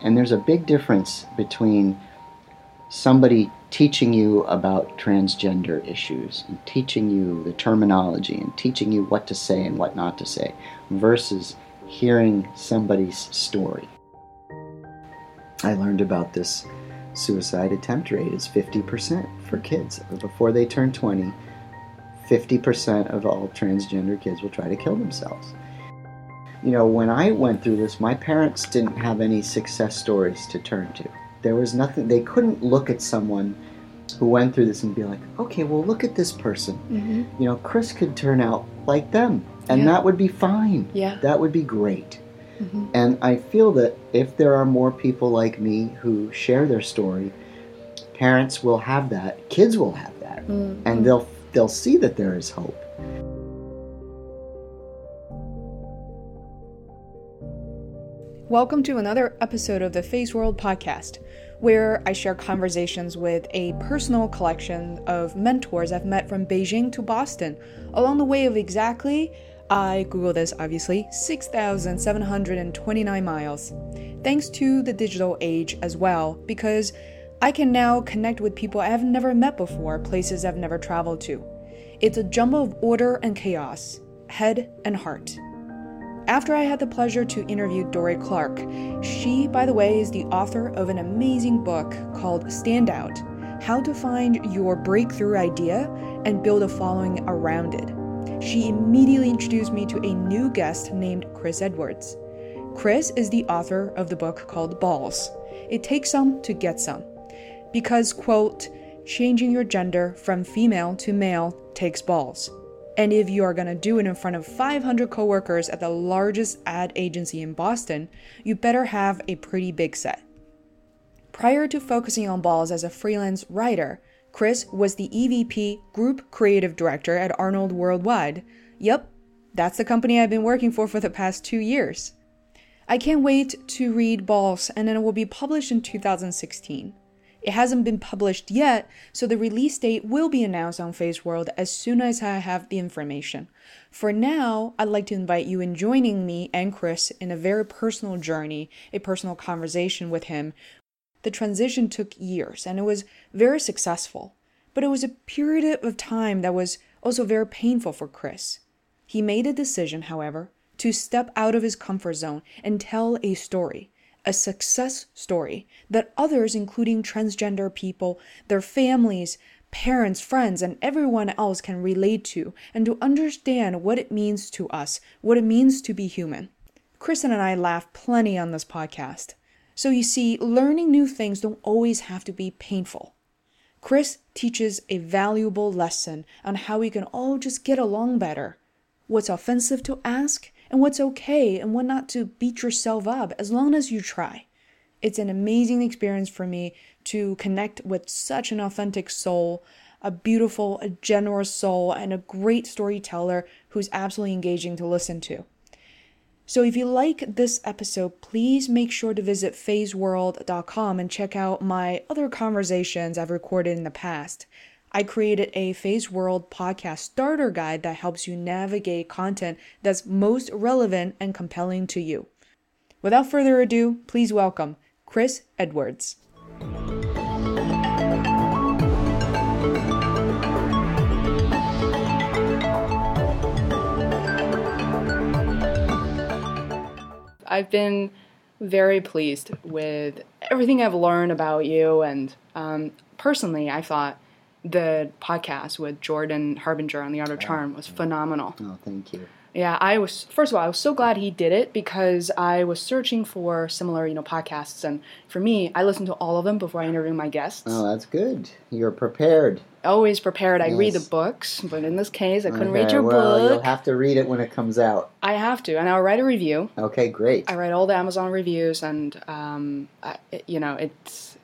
And there's a big difference between somebody teaching you about transgender issues and teaching you the terminology and teaching you what to say and what not to say versus hearing somebody's story. I learned about this suicide attempt rate is 50% for kids. Before they turn 20, 50% of all transgender kids will try to kill themselves. You know, when I went through this, my parents didn't have any success stories to turn to. There was nothing, they couldn't look at someone who went through this and be like, okay, well, look at this person. Mm-hmm. You know, Chris could turn out like them, and Yeah. that would be fine. Yeah. That would be great. Mhm. And I feel that if there are more people like me who share their story, parents will have that, kids will have that, Mm. and they'll they'll see that there is hope. Welcome to another episode of the Phase World podcast, where I share conversations with a personal collection of mentors I've met from Beijing to Boston along the way of exactly, I Google this obviously, 6,729 miles. Thanks to the digital age as well, because I can now connect with people I have never met before, places I've never traveled to. It's a jumble of order and chaos, head and heart. After I had the pleasure to interview Dorie Clark, she, by the way, is the author of an amazing book called Standout How to Find Your Breakthrough Idea and Build a Following Around It. She immediately introduced me to a new guest named Chris Edwards. Chris is the author of the book called Balls. It takes some to get some. Because, quote, changing your gender from female to male takes balls. And if you are gonna do it in front of 500 coworkers at the largest ad agency in Boston, you better have a pretty big set. Prior to focusing on balls as a freelance writer, Chris was the EVP Group Creative Director at Arnold Worldwide. Yep, that's the company I've been working for for the past two years. I can't wait to read Balls, and then it will be published in 2016. It hasn't been published yet, so the release date will be announced on Face World as soon as I have the information. For now, I'd like to invite you in joining me and Chris in a very personal journey, a personal conversation with him. The transition took years and it was very successful, but it was a period of time that was also very painful for Chris. He made a decision, however, to step out of his comfort zone and tell a story, a success story that others, including transgender people, their families, parents, friends, and everyone else can relate to and to understand what it means to us, what it means to be human. Kristen and I laugh plenty on this podcast. So you see, learning new things don't always have to be painful. Chris teaches a valuable lesson on how we can all just get along better. What's offensive to ask, and what's okay, and what not to beat yourself up as long as you try. It's an amazing experience for me to connect with such an authentic soul, a beautiful, a generous soul, and a great storyteller who's absolutely engaging to listen to. So if you like this episode, please make sure to visit phaseworld.com and check out my other conversations I've recorded in the past. I created a Phase World podcast starter guide that helps you navigate content that's most relevant and compelling to you. Without further ado, please welcome Chris Edwards. I've been very pleased with everything I've learned about you, and um, personally, I thought the podcast with Jordan Harbinger on the Art of Charm was phenomenal. Oh, thank you. Yeah, I was first of all, I was so glad he did it because I was searching for similar, you know, podcasts, and for me, I listen to all of them before I interview my guests. Oh, that's good. You're prepared. Always prepared. I read the books, but in this case, I couldn't Okay, read your well, book. You'll have to read it when it comes out. I have to, and I'll write a review. Okay, great. I write all the Amazon reviews, and um, I, you know, it's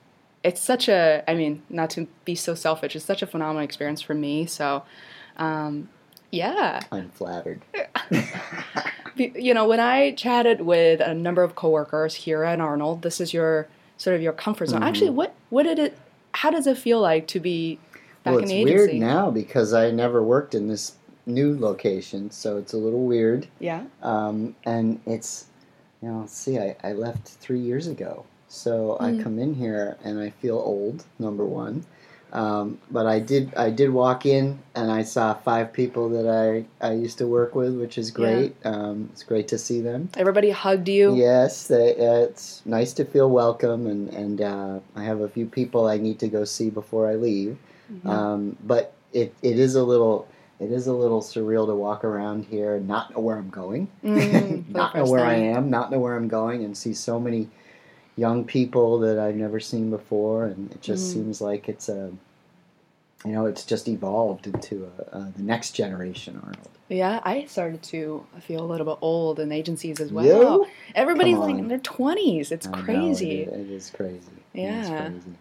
it's such a. I mean, not to be so selfish, it's such a phenomenal experience for me. So, um, yeah, I'm flattered. You know, when I chatted with a number of coworkers here at Arnold, this is your sort of your comfort zone. Actually, what what did it? How does it feel like to be back well, in it's the weird now because I never worked in this new location, so it's a little weird. Yeah. Um, and it's, you know, see, I, I left three years ago. So I Mm. come in here and I feel old. Number one, um, but I did I did walk in and I saw five people that I I used to work with, which is great. Um, it's great to see them. Everybody hugged you. Yes, they, uh, it's nice to feel welcome, and and uh, I have a few people I need to go see before I leave. Mhm. Um, but it, it is a little it is a little surreal to walk around here and not know where I'm going, Mm, not know where I am, not know where I'm going, and see so many young people that I've never seen before, and it just Mm. seems like it's a you know it's just evolved into a, uh, the next generation, Arnold. Yeah, I started to feel a little bit old in agencies as well. You? Everybody's like in their twenties. It's I crazy. it, it is crazy. It is Yeah. crazy.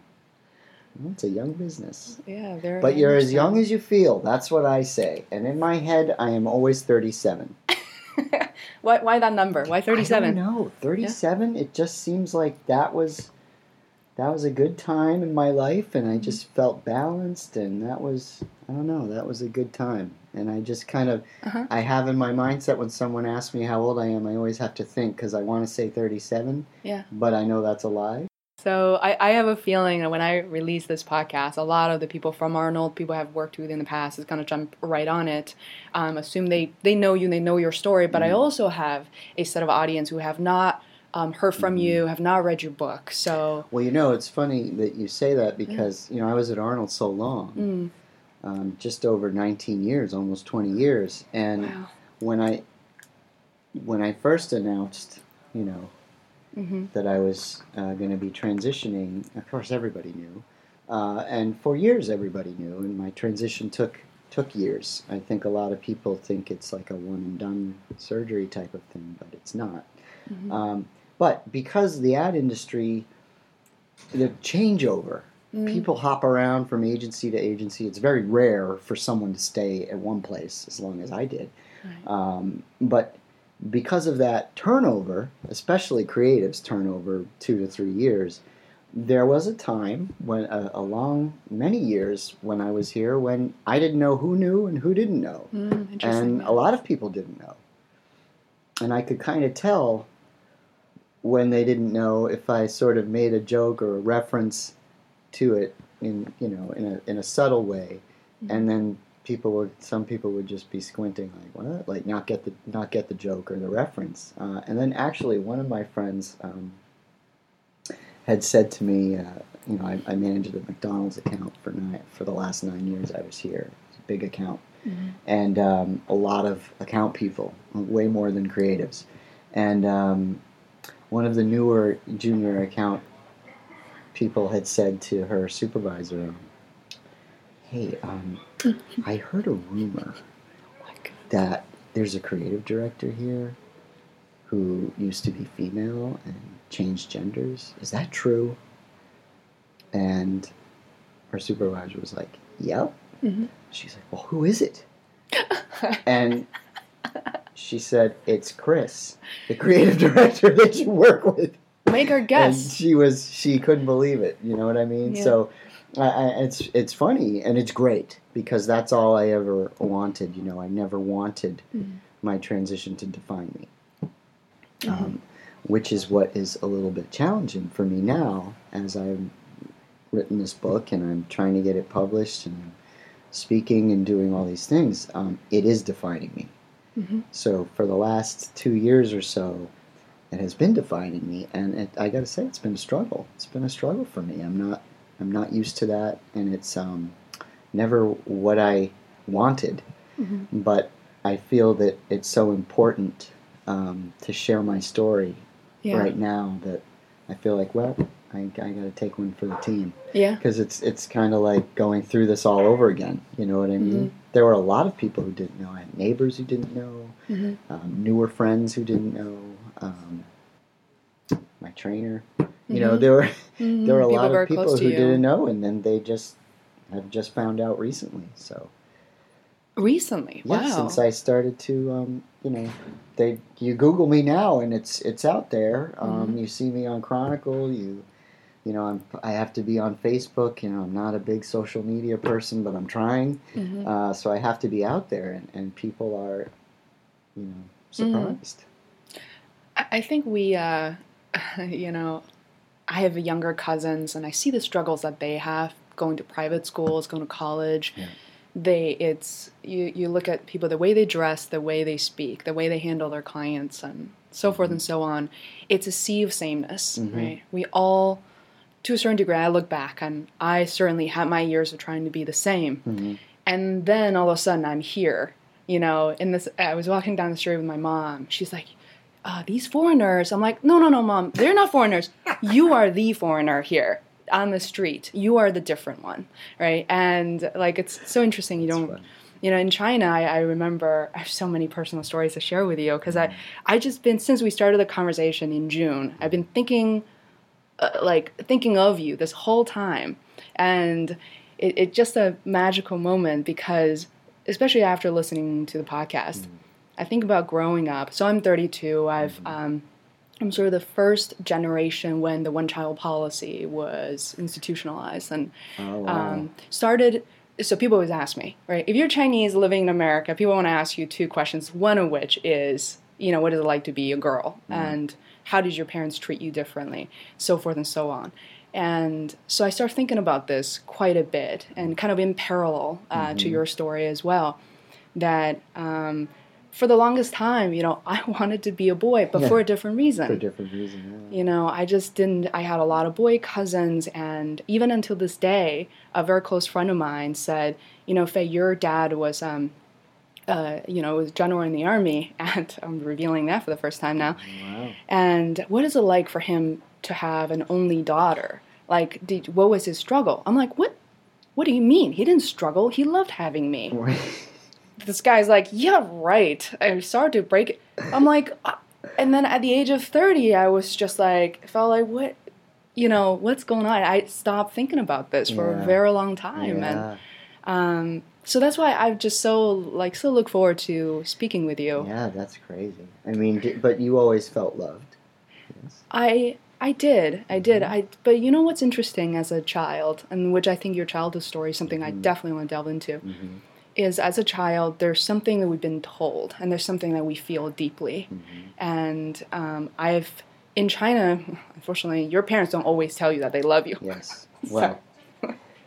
Well, It's a young business. Yeah, very. But you're as young as you feel. That's what I say. And in my head, I am always 37. why? Why that number? Why thirty-seven? don't know. 37, it just seems like that was that was a good time in my life and Mm-hmm. I just felt balanced and that was I don't know, that was a good time. And I just kind of Uh-huh. I have in my mindset when someone asks me how old I am, I always have to think cuz I want to say 37, Yeah. but I know that's a lie. So I, I have a feeling that when I release this podcast, a lot of the people from Arnold, people I've worked with in the past, is going to jump right on it. Um, assume they they know you, and they know your story. But I also have a set of audience who have not um, heard from you, have not read your book. So Well, you know, it's funny that you say that because, you know, I was at Arnold so long. mm, um, just over 19 years, almost 20 years. And wow. when I when I first announced, you know, hmm that I was uh, going to be transitioning, of course everybody knew, uh, and for years everybody knew, and my transition took took years. I think a lot of people think it's like a one and done surgery type of thing, but it's not. Mhm. Um, but because the ad industry, the changeover, Mm. people hop around from agency to agency. It's very rare for someone to stay at one place as long as I did. Right. Um, but because of that turnover, especially creatives turnover two to three years, there was a time when a, a long many years when I was here when I didn't know who knew and who didn't know Mm, interesting. and a lot of people didn't know. And I could kind of tell when they didn't know if I sort of made a joke or a reference to it in you know in a in a subtle way, and then people would some people would just be squinting like what like not get the not get the joke or the reference. Uh, and then actually one of my friends um, had said to me, uh, you know, I, I managed the McDonald's account for nine for the last nine years I was here. It's a big account Mhm. and um, a lot of account people, way more than creatives. And um, one of the newer junior account people had said to her supervisor, "Hey, um, I heard a rumor that there's a creative director here who used to be female and changed genders. Is that true?" And our supervisor was like, "Yep." Mhm. She's like, "Well, who is it?" and she said, "It's Chris, the creative director that you work with." Make her And guess. she was she couldn't believe it. You know what I mean? Yeah. So I, I, it's it's funny and it's great because that's all I ever wanted. You know, I never wanted Mhm. my transition to define me. Mhm. Um, which is what is a little bit challenging for me now as I've written this book and I'm trying to get it published and speaking and doing all these things. Um, it is defining me. Mhm. So for the last two years or so, it has been defining me, and it, I got to say, it's been a struggle. It's been a struggle for me. I'm not, I'm not used to that, and it's um, never what I wanted. Mhm. But I feel that it's so important um, to share my story Yeah. right now that I feel like, well, I, I got to take one for the team Yeah. because it's it's kind of like going through this all over again. You know what I mean? Mm-hmm. There were a lot of people who didn't know. I had neighbors who didn't know, Mhm. um, newer friends who didn't know, um, my trainer. You know, Mhm. there were Mhm. there were a People lot of people who didn't know, and then they just have just found out recently. So Recently. yeah, wow. since I started to, um, you know, they you Google me now and it's it's out there. Um, Mhm. You see me on Chronicle. You, you know, I'm I have to be on Facebook. You know, I'm not a big social media person, but I'm trying. Mhm. Uh, so I have to be out there, and, and people are, you know, Mm-hmm. surprised. I I think we, uh, you know, I have younger cousins, and I see the struggles that they have going to private schools, going to college. Yeah. They, it's you. You look at people, the way they dress, the way they speak, the way they handle their clients, and so mm-hmm. forth and so on. It's a sea of sameness, mm-hmm. right? We all, to a certain degree, I look back and I certainly had my years of trying to be the same, mm-hmm. and then all of a sudden I'm here. You know, in this, I was walking down the street with my mom. She's like, uh, these foreigners. I'm like, no, no, no, mom, they're not foreigners. You are the foreigner here on the street. You are the different one, right? And like, it's so interesting. You don't, you know, in China, I, I remember I have so many personal stories to share with you because I, I just been since we started the conversation in June. I've been thinking, uh, like, thinking of you this whole time, and it, it just a magical moment because, especially after listening to the podcast. I think about growing up. So I'm 32. I've um, I'm sort of the first generation when the one child policy was institutionalized and Oh, wow. um, started. So people always ask me, right? If you're Chinese living in America, people want to ask you two questions. One of which is, you know, what is it like to be a girl, and how did your parents treat you differently, so forth and so on. And so I start thinking about this quite a bit, and kind of in parallel uh, to your story as well. That um, for the longest time, you know, I wanted to be a boy, but Yeah. for a different reason. For a different reason. Yeah. You know, I just didn't. I had a lot of boy cousins, and even until this day, a very close friend of mine said, "You know, Faye, your dad was, um, uh, you know, was general in the army, and I'm revealing that for the first time now. Wow. And what is it like for him to have an only daughter? Like, did, what was his struggle? I'm like, what? What do you mean? He didn't struggle. He loved having me this guy's like, yeah, right. I started to break it. I'm like, uh, and then at the age of 30, I was just like, felt like, what, you know, what's going on? I stopped thinking about this for Yeah. a very long time. And um, so that's why I just so, like, so look forward to speaking with you. yeah, that's crazy. I mean, but you always felt loved. Yes. I, I did, I did. Mm-hmm. I, but you know what's interesting as a child, and which I think your childhood story is something Mm-hmm. I definitely want to delve into. Is as a child, there's something that we've been told, and there's something that we feel deeply. And um, I've, in China, unfortunately, your parents don't always tell you that they love you. Yes. Well,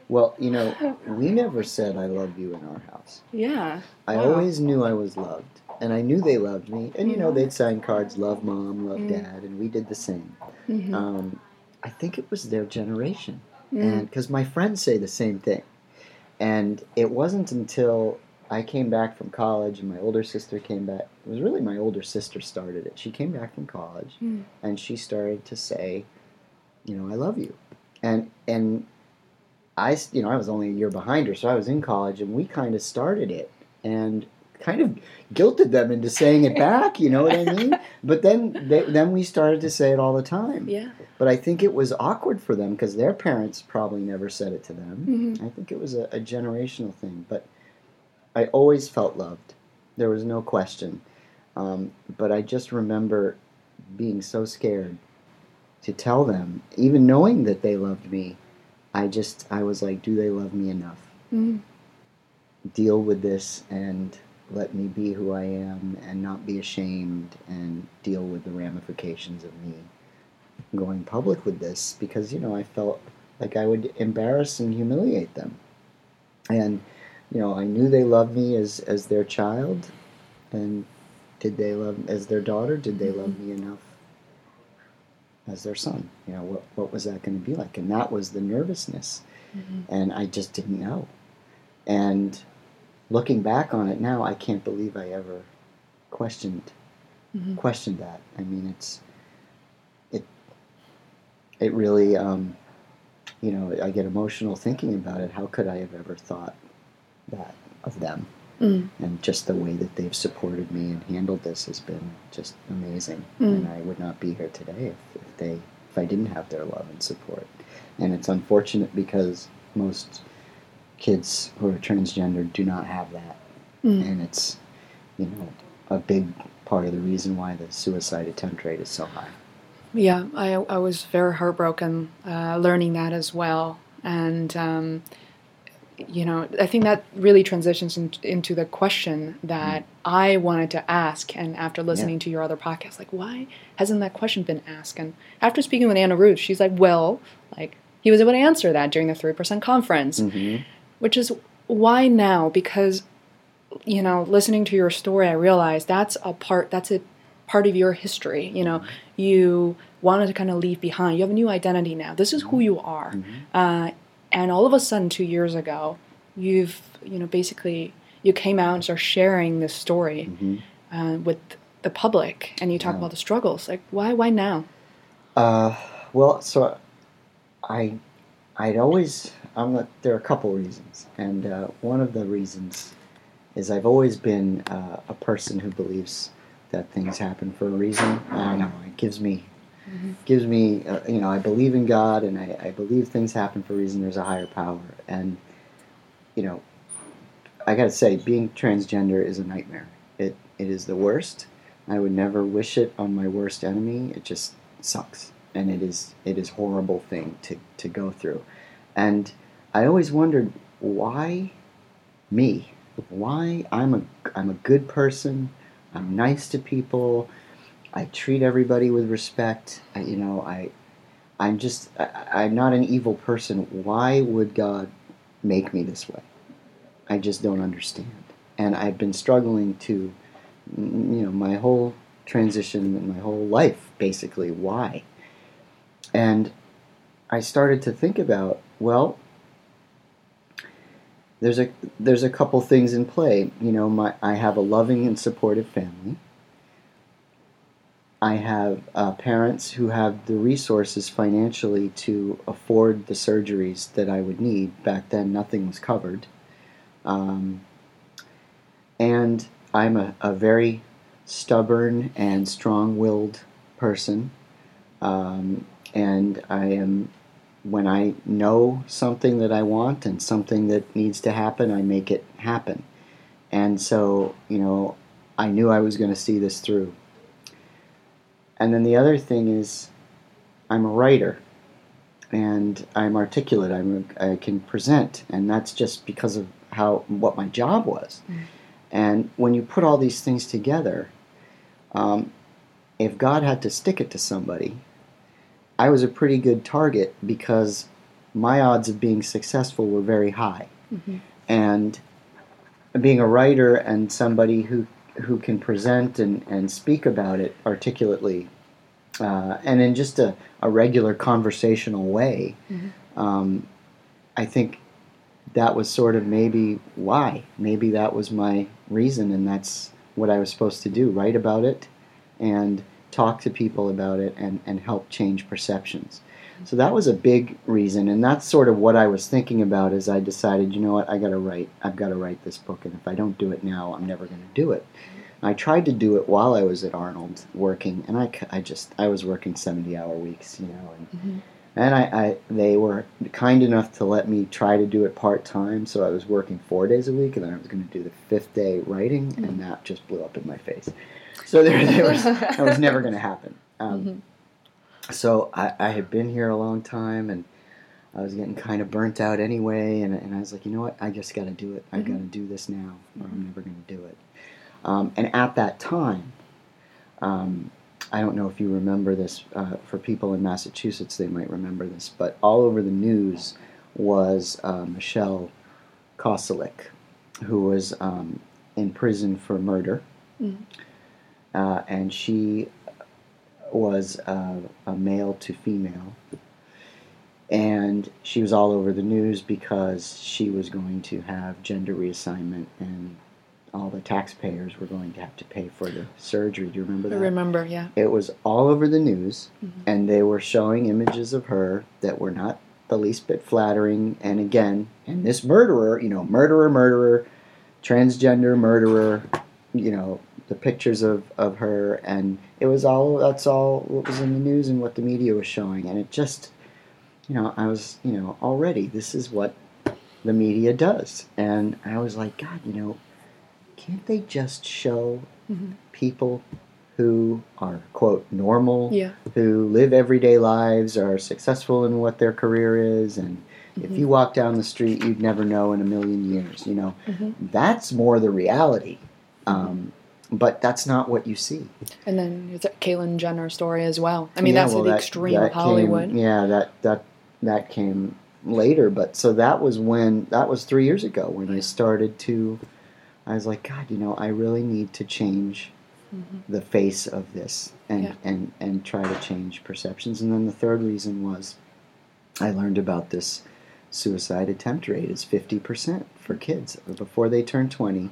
well, you know, we never said I love you in our house. Yeah. I Wow. always knew I was loved, and I knew they loved me. And you know, Mhm. they'd sign cards, "Love mom, love Mm. dad," and we did the same. Mhm. Um, I think it was their generation, Mm. and because my friends say the same thing, and it wasn't until I came back from college and my older sister came back. It was really my older sister started it. She came back from college, Mm. and she started to say, you know, I love you, and and I, you know, I was only a year behind her, so I was in college, and we kind of started it, and kind of guilted them into saying it back. You know what I mean? But then, they, then we started to say it all the time. Yeah. But I think it was awkward for them because their parents probably never said it to them. Mhm. I think it was a, a generational thing. But I always felt loved. There was no question. Um, but I just remember being so scared to tell them, even knowing that they loved me. I just, I was like, do they love me enough? Mm. Deal with this and let me be who I am and not be ashamed and deal with the ramifications of me going public with this because, you know, I felt like I would embarrass and humiliate them. And, you know, I knew they loved me as, as their child. And did they love as their daughter? Did they love me enough as their son? You know, what, what was that going to be like? And that was the nervousness. Mm-hmm. And I just didn't know. And looking back on it now, I can't believe I ever questioned Mhm. questioned that. I mean, it's it it really um, you know I get emotional thinking about it. How could I have ever thought that of them? Mm. And just the way that they've supported me and handled this has been just amazing. Mm. And I would not be here today if, if they if I didn't have their love and support. And it's unfortunate because most kids who are transgender do not have that Mm. and it's you know a big part of the reason why the suicide attempt rate is so high. Yeah, I, I was very heartbroken uh, learning that as well. And um, you know, I think that really transitions in, into the question that I wanted to ask. And after listening Yeah. to your other podcast, like, why hasn't that question been asked? And after speaking with Anna Ruth, she's like, well, like, he was able to answer that during the 3% conference, Mhm. Which is why now? Because, you know, listening to your story, I realized that's a part, that's a part of your history. You know, you wanted to kind of leave behind. You have a new identity now. This is who you are. Uh, and all of a sudden, two years ago, you've, you know, basically, you came out and started sharing this story uh, with the public and you talk about the struggles. Like, why, why now? Uh, well, so I, I'd always, I'm not, there are a couple reasons, and uh, one of the reasons is I've always been uh, a person who believes that things happen for a reason. I know, it gives me, gives me, uh, you know, I believe in God, and I, I believe things happen for a reason. There's a higher power, and you know, I gotta say, being transgender is a nightmare. It, it is the worst. I would never wish it on my worst enemy. It just sucks, and it is it is horrible thing to to go through. And I always wondered why me? Why I'm a I'm a good person. I'm nice to people. I treat everybody with respect. I, you know, I I'm just I, I'm not an evil person. Why would God make me this way? I just don't understand. And I've been struggling to, you know, my whole transition and my whole life, basically, why? And I started to think about, well, there's a there's a couple things in play. You know, my I have a loving and supportive family. I have uh, parents who have the resources financially to afford the surgeries that I would need. Back then, nothing was covered. Um, and I'm a, a very stubborn and strong willed person. Um, and I am, when I know something that I want and something that needs to happen, I make it happen. And so, you know, I knew I was going to see this through. And then the other thing is, I'm a writer and I'm articulate. I'm I can present, and that's just because of how what my job was. And when you put all these things together, um, if God had to stick it to somebody, I was a pretty good target because my odds of being successful were very high. And being a writer and somebody who who can present and, and speak about it articulately uh, and in just a, a regular conversational way, um, I think that was sort of maybe why. Maybe that was my reason, and that's what I was supposed to do write about it and talk to people about it and, and help change perceptions. So that was a big reason, and that's sort of what I was thinking about as I decided, you know what, I got to write. I've got to write this book, and if I don't do it now, I'm never going to do it. I tried to do it while I was at Arnold working, and I, I just I was working seventy hour weeks, you know, and mm-hmm. and I, I they were kind enough to let me try to do it part time. So I was working four days a week, and then I was going to do the fifth day writing, and mm-hmm. that just blew up in my face. So there, there was that was never going to happen. Um, So I, I had been here a long time, and I was getting kind of burnt out anyway, and, and I was like, you know what, I just got to do it. I got to do this now, or I'm never going to do it. Um, and at that time, um, I don't know if you remember this. Uh, for people in Massachusetts, they might remember this, but all over the news was uh, Michelle Kosilek, who was um, in prison for murder, uh, and she was uh, a male to female. And she was all over the news because she was going to have gender reassignment and all the taxpayers were going to have to pay for the surgery. Do you remember that? I remember, yeah. It was all over the news, and they were showing images of her that were not the least bit flattering. And again, and this murderer, you know, murderer, murderer, transgender murderer, you know, the pictures of, of her, and it was all that's all what was in the news and what the media was showing. And it just, you know, I was, you know, already, this is what the media does. And I was like, God, you know, can't they just show mm-hmm. people who are quote normal Yeah. who live everyday lives are successful in what their career is and If mm-hmm. you walk down the street, you'd never know in a million years. You know, mm-hmm. that's more the reality. Um, but that's not what you see. And then it's a Caitlyn Jenner story as well. I mean, Yeah, that's well, the that- extreme that of Hollywood. Came, yeah, that that that came later, but so that was when that was three years ago when I started to. I was like, God, you know, I really need to change mm-hmm. the face of this and Yeah. and and try to change perceptions. And then the third reason was, I learned about this suicide attempt rate is fifty percent for kids before they turn twenty.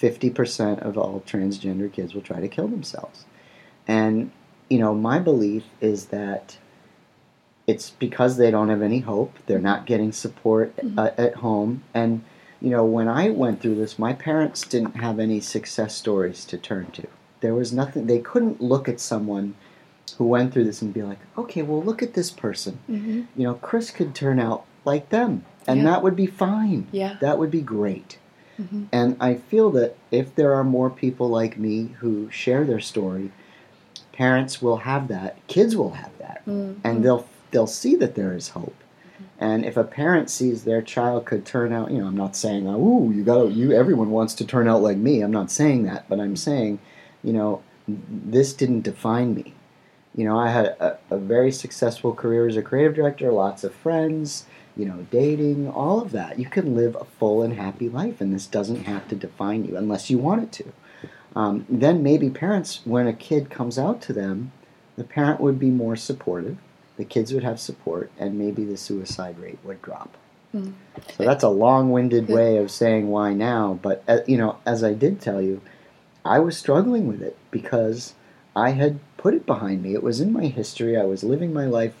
50% of all transgender kids will try to kill themselves. And, you know, my belief is that it's because they don't have any hope. They're not getting support uh, at home. And, you know, when I went through this, my parents didn't have any success stories to turn to. There was nothing, they couldn't look at someone who went through this and be like, okay, well, look at this person. hmm You know, Chris could turn out like them, and Yeah. that would be fine. Yeah. That would be great. Hmm And I feel that if there are more people like me who share their story, parents will have that, kids will have that, Mm-hmm. and they'll they'll see that there is hope. And if a parent sees their child could turn out, you know, I'm not saying, "Ooh, you got to you everyone wants to turn out like me." I'm not saying that, but I'm saying, you know, this didn't define me. You know, I had a, a very successful career as a creative director, lots of friends, you know, dating, all of that. You can live a full and happy life, and this doesn't have to define you unless you want it to. Um, then maybe parents, when a kid comes out to them, the parent would be more supportive, the kids would have support, and maybe the suicide rate would drop. Mm. So that's a long-winded way of saying why now. But uh, you know, as I did tell you, I was struggling with it because I had put it behind me. It was in my history. I was living my life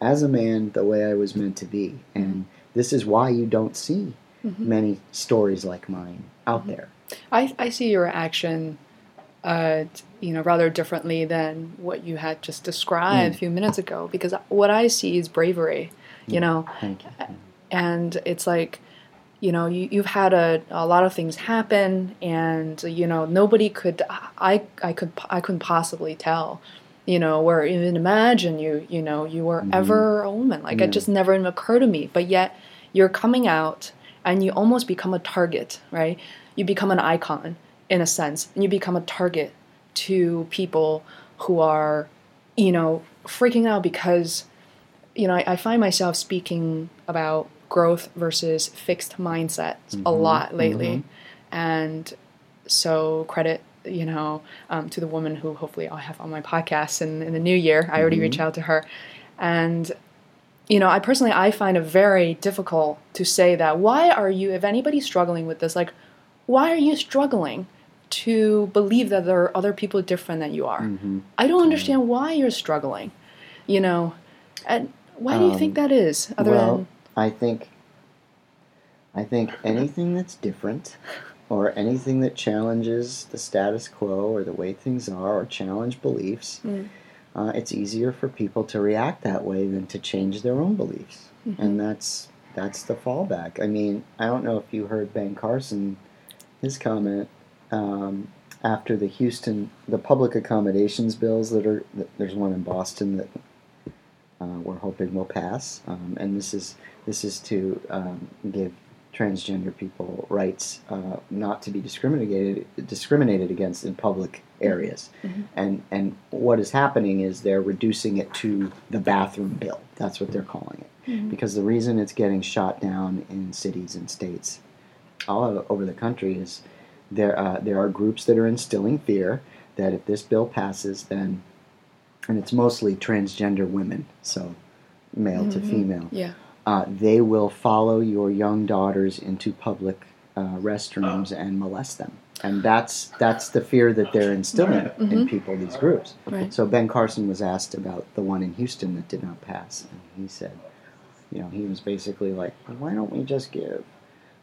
as a man the way I was meant to be, and this is why you don't see Mhm. many stories like mine out there. I, I see your action, uh, you know, rather differently than what you had just described Mm. a few minutes ago. Because what I see is bravery, you Mm. know, Thank you. and it's like, you know, you, you've had a, a lot of things happen, and you know, nobody could, I, I could, I couldn't possibly tell, you know, or even imagine you, you know, you were Mhm. ever a woman. Like Yeah. it just never even occurred to me. But yet, you're coming out, and you almost become a target, right? You become an icon in a sense, and you become a target to people who are, you know, freaking out because you know, I, I find myself speaking about growth versus fixed mindsets a Mhm, lot lately. mhm. And so, credit, you know, um, to the woman who hopefully I'll have on my podcast in, in the new year. I already Mhm. reached out to her. And, you know, I personally, I find it very difficult to say that. Why are you, if anybody's struggling with this, like, why are you struggling to believe that there are other people different than you are? Mhm. I don't understand why you're struggling. You know, and why do you think Um, that is? Other well, than I think I think anything that's different or anything that challenges the status quo or the way things are or challenge beliefs, Mm. uh, it's easier for people to react that way than to change their own beliefs. Mm-hmm. And that's that's the fallback. I mean, I don't know if you heard Ben Carson, his comment um, after the Houston, the public accommodations bills that are, there's one in Boston that uh, we're hoping will pass, um, and this is this is to um, give transgender people rights uh, not to be discriminated discriminated against in public areas. Mhm. And and what is happening is they're reducing it to the bathroom bill. That's what they're calling it. Mhm. Because the reason it's getting shot down in cities and states all over the country is there uh, there are groups that are instilling fear that if this bill passes, then and it's mostly transgender women, so male to Mhm. female, yeah, uh, they will follow your young daughters into public uh, restrooms and molest them. And that's that's the fear that they're instilling in Mhm. people, these groups. right. So Ben Carson was asked about the one in Houston that did not pass, and he said, you know, he was basically like, why don't we just give,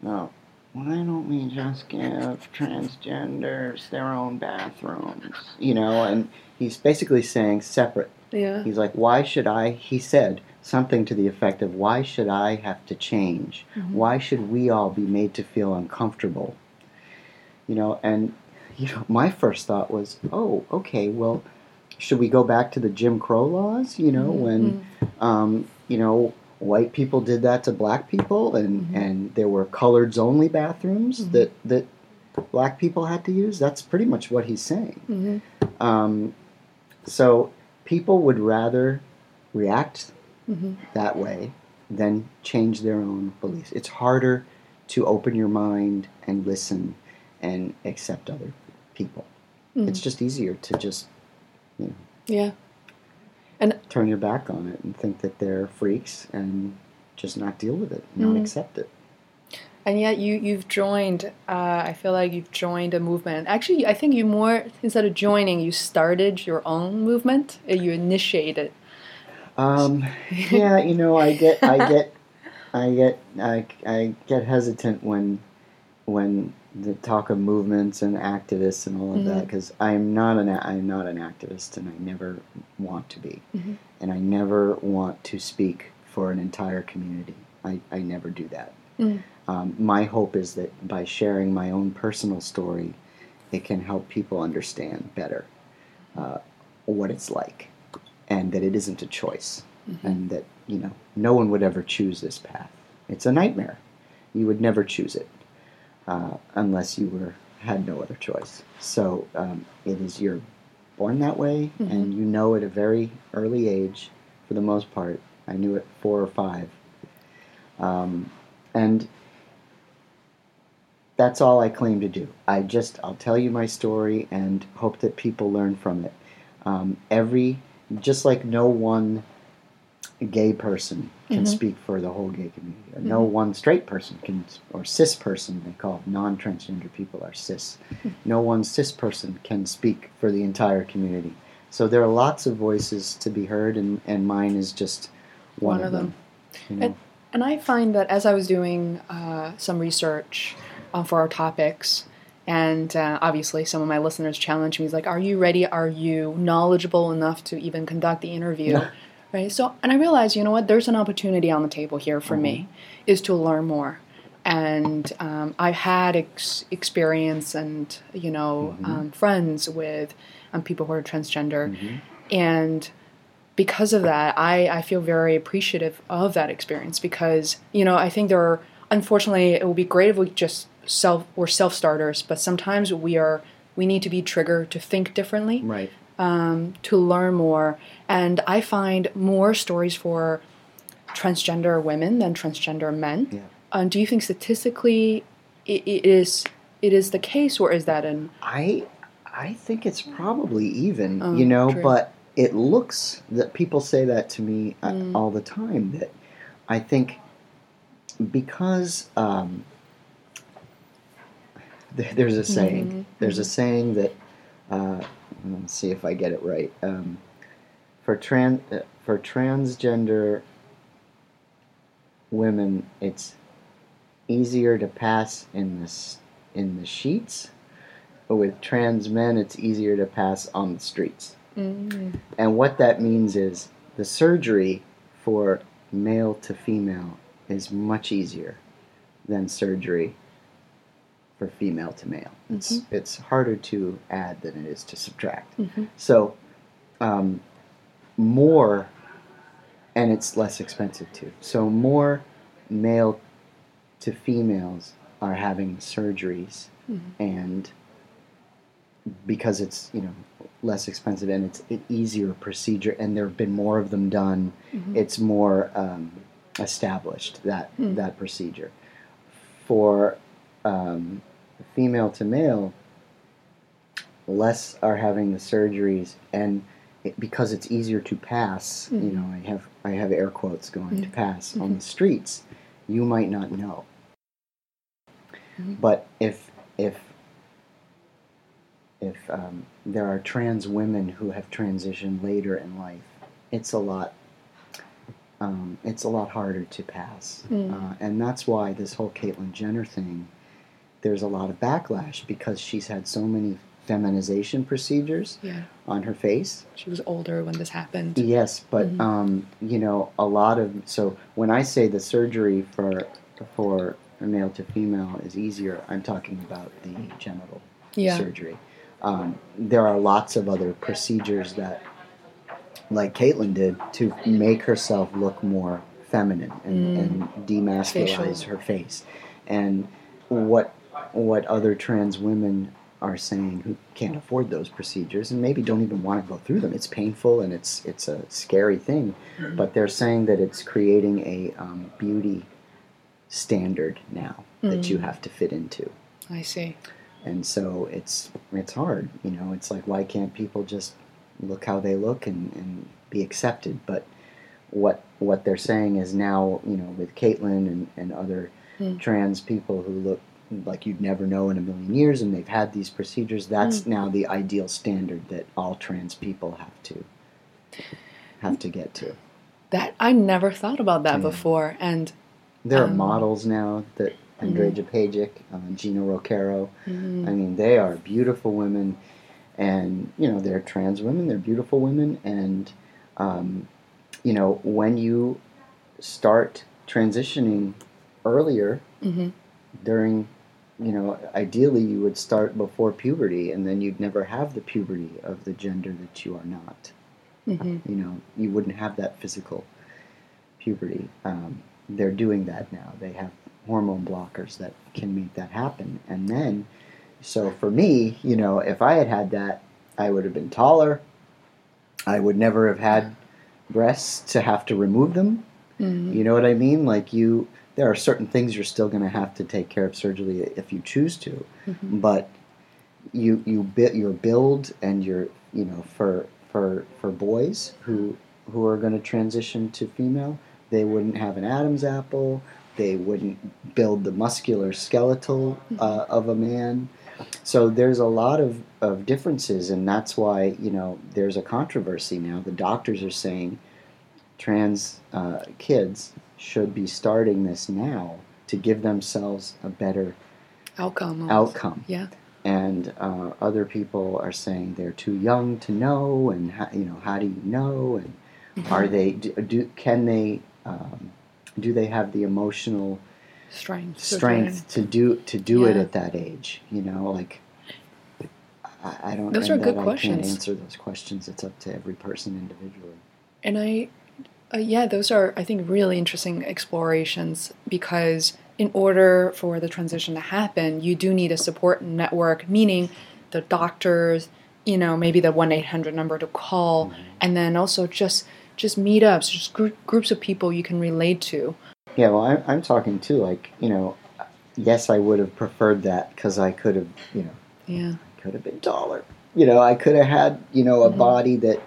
no, why don't we just give transgenders their own bathrooms, you know? And he's basically saying separate. Yeah, He's like, why should I? He said something to the effect of, why should I have to change? Mhm. Why should we all be made to feel uncomfortable? You know, and you know, my first thought was, oh, okay, well, should we go back to the Jim Crow laws? You know, when, um, you know, white people did that to black people, and Mhm. and there were coloreds only bathrooms Mhm. that that black people had to use. That's pretty much what he's saying. hmm Um, so people would rather react hmm that way than change their own beliefs. It's harder to open your mind and listen and accept other people. Mm-hmm. It's just easier to just you know, Yeah. And turn your back on it and think that they're freaks and just not deal with it, not Mhm. accept it. And yet you you've joined. Uh, I feel like you've joined a movement. Actually, I think you more instead of joining, you started your own movement. You initiated. Um, yeah, you know, I get, I get, I get, I, I get hesitant when, when the talk of movements and activists and all of that Mhm. because I'm not an, I'm not an activist and I never want to be, Mhm. and I never want to speak for an entire community. I, I never do that. Mm. Um, my hope is that by sharing my own personal story, it can help people understand better uh, what it's like, and that it isn't a choice, Mm-hmm. and that you know no one would ever choose this path. It's a nightmare. You would never choose it uh, unless you were had no other choice. So um, it is you're born that way, Mhm. and you know at a very early age, for the most part. I knew at four or five, um, and that's all I claim to do. I just I'll tell you my story and hope that people learn from it. Um, every just like no one gay person can Mhm. speak for the whole gay community, or no Mhm. one straight person can, or cis person they call non-transgender people are cis. no one cis person can speak for the entire community. So there are lots of voices to be heard, and, and mine is just one, of them. you know? And, and I find that as I was doing uh, some research uh, for our topics, and uh, obviously some of my listeners challenged me, like, "Are you ready? Are you knowledgeable enough to even conduct the interview?" Yeah. Right. So, and I realized, you know what? There's an opportunity on the table here for me, is to learn more. And um, I've had ex- experience and you know Mhm. um, friends with um, people who are transgender, Mhm. and because of that, I, I feel very appreciative of that experience because, you know, I think there are, unfortunately, it would be great if we just self, we're self starters, but sometimes we are, we need to be triggered to think differently, Right. um, to learn more. And I find more stories for transgender women than transgender men. Yeah. Um, do you think statistically it, it is it is the case, or is that an I I think it's probably even, Oh, you know, true. but it looks that people say that to me uh, Mm. all the time that I think because um, there's a saying Mhm, there's a saying that uh, let's see if I get it right um, for trans uh, for transgender women it's easier to pass in this in the sheets but with trans men it's easier to pass on the streets. Mm, and what that means is the surgery for male to female is much easier than surgery for female to male. It's it's harder to add than it is to subtract. mhm, So um, more, and it's less expensive too. So more male to females are having surgeries, Mhm. and because it's you know less expensive and it's an easier procedure, and there have been more of them done, mhm. it's more um, established that Hmm. that procedure. For um, female to male, less are having the surgeries, and it, because it's easier to pass, you Mhm. know, I have I have air quotes going to Mhm. pass on Mhm. the streets. You might not know, but if if if um, there are trans women who have transitioned later in life, it's a lot. Um, it's a lot harder to pass, Mm. uh, and that's why this whole Caitlyn Jenner thing. There's a lot of backlash because she's had so many feminization procedures Yeah, on her face. she was older when this happened. Yes, but Mhm. um, you know, a lot of so when I say the surgery for for male to female is easier, I'm talking about the genital Yeah. surgery. Um, there are lots of other procedures that, like Caitlyn did, to make herself look more feminine and, and demasculize Facial. her face. And what what other trans women are saying who can't afford those procedures and maybe don't even want to go through them. It's painful and it's it's a scary thing, but they're saying that it's creating a um, beauty standard now that you have to fit into I see. and so it's it's hard you know it's like why can't people just look how they look and, and be accepted but what what they're saying is now you know with Caitlyn and, and other Mm. trans people who look like you'd never know in a million years and they've had these procedures that's Mm. now the ideal standard that all trans people have to have to get to That I never thought about that Yeah. before, and there are Um, models now that Andreja Pajic, uh, Gina Rosero, I mean, they are beautiful women, and you know they're trans women. They're beautiful women, and um, you know when you start transitioning earlier Mhm. during, you know, ideally you would start before puberty, and then you'd never have the puberty of the gender that you are not. Mhm. You know, you wouldn't have that physical puberty. Um, they're doing that now. They have hormone blockers that can make that happen. And then, so for me, you know, if I had had that, I would have been taller. I would never have had breasts to have to remove them. Mhm. You know what I mean? Like you, there are certain things you're still going to have to take care of surgically if you choose to, Mhm. but you you bit your build and your you know for for for boys who who are going to transition to female, they wouldn't have an Adam's apple. They wouldn't build the muscular skeletal uh, of a man. So there's a lot of, of differences, and that's why you know there's a controversy now. The doctors are saying trans uh, kids should be starting this now to give themselves a better outcome. outcome. Yeah. And uh, other people are saying they're too young to know, and how, you know how do you know? And Mm-hmm. are they do, do can they um, do they have the emotional Strength. strength to do to do it at that age? You know, like I, I don't. Know those are good I questions. can't answer those questions. It's up to every person individually. And I, uh, yeah, those are, I think, really interesting explorations because in order for the transition to happen, you do need a support network, meaning the doctors, you know, maybe the 1 800 number to call, and then also just just meetups, just gr- groups of people you can relate to. Yeah, well, I'm, I'm talking too. Like, you know, yes, I would have preferred that because I could have, you know, Yeah. could have been taller. You know, I could have had, you know, a Mhm. body that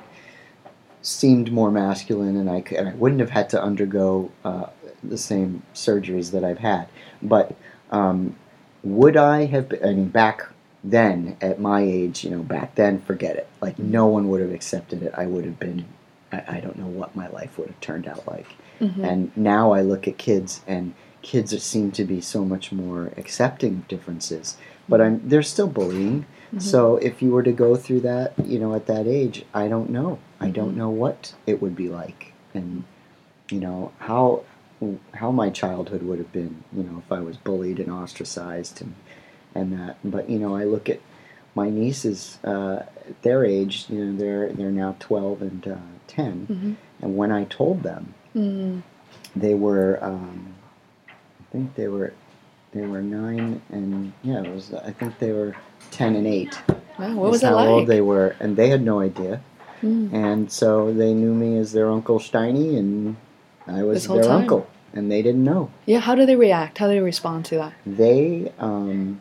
seemed more masculine, and I and I wouldn't have had to undergo uh, the same surgeries that I've had. But um, would I have? Been, I mean, back then at my age, you know, back then, forget it. Like no one would have accepted it. I would have been. I, I don't know what my life would have turned out like. Mhm. And now I look at kids, and kids seem to be so much more accepting of differences. But I'm there's still bullying. Mhm. So if you were to go through that, you know, at that age, I don't know. I don't know what it would be like, and you know how how my childhood would have been. You know, if I was bullied and ostracized and and that. But you know, I look at my nieces, uh, at their age. You know, they're they're now twelve and uh, 10 Mhm. and when I told them Mm. they were um, I think they were they were nine and yeah it was I think they were ten and eight. Wow, what was how like? old they were, and they had no idea, Mm. and so they knew me as their Uncle Steiny, and I was their time? uncle, and they didn't know. Yeah, how do they react? How do they respond to that? They um,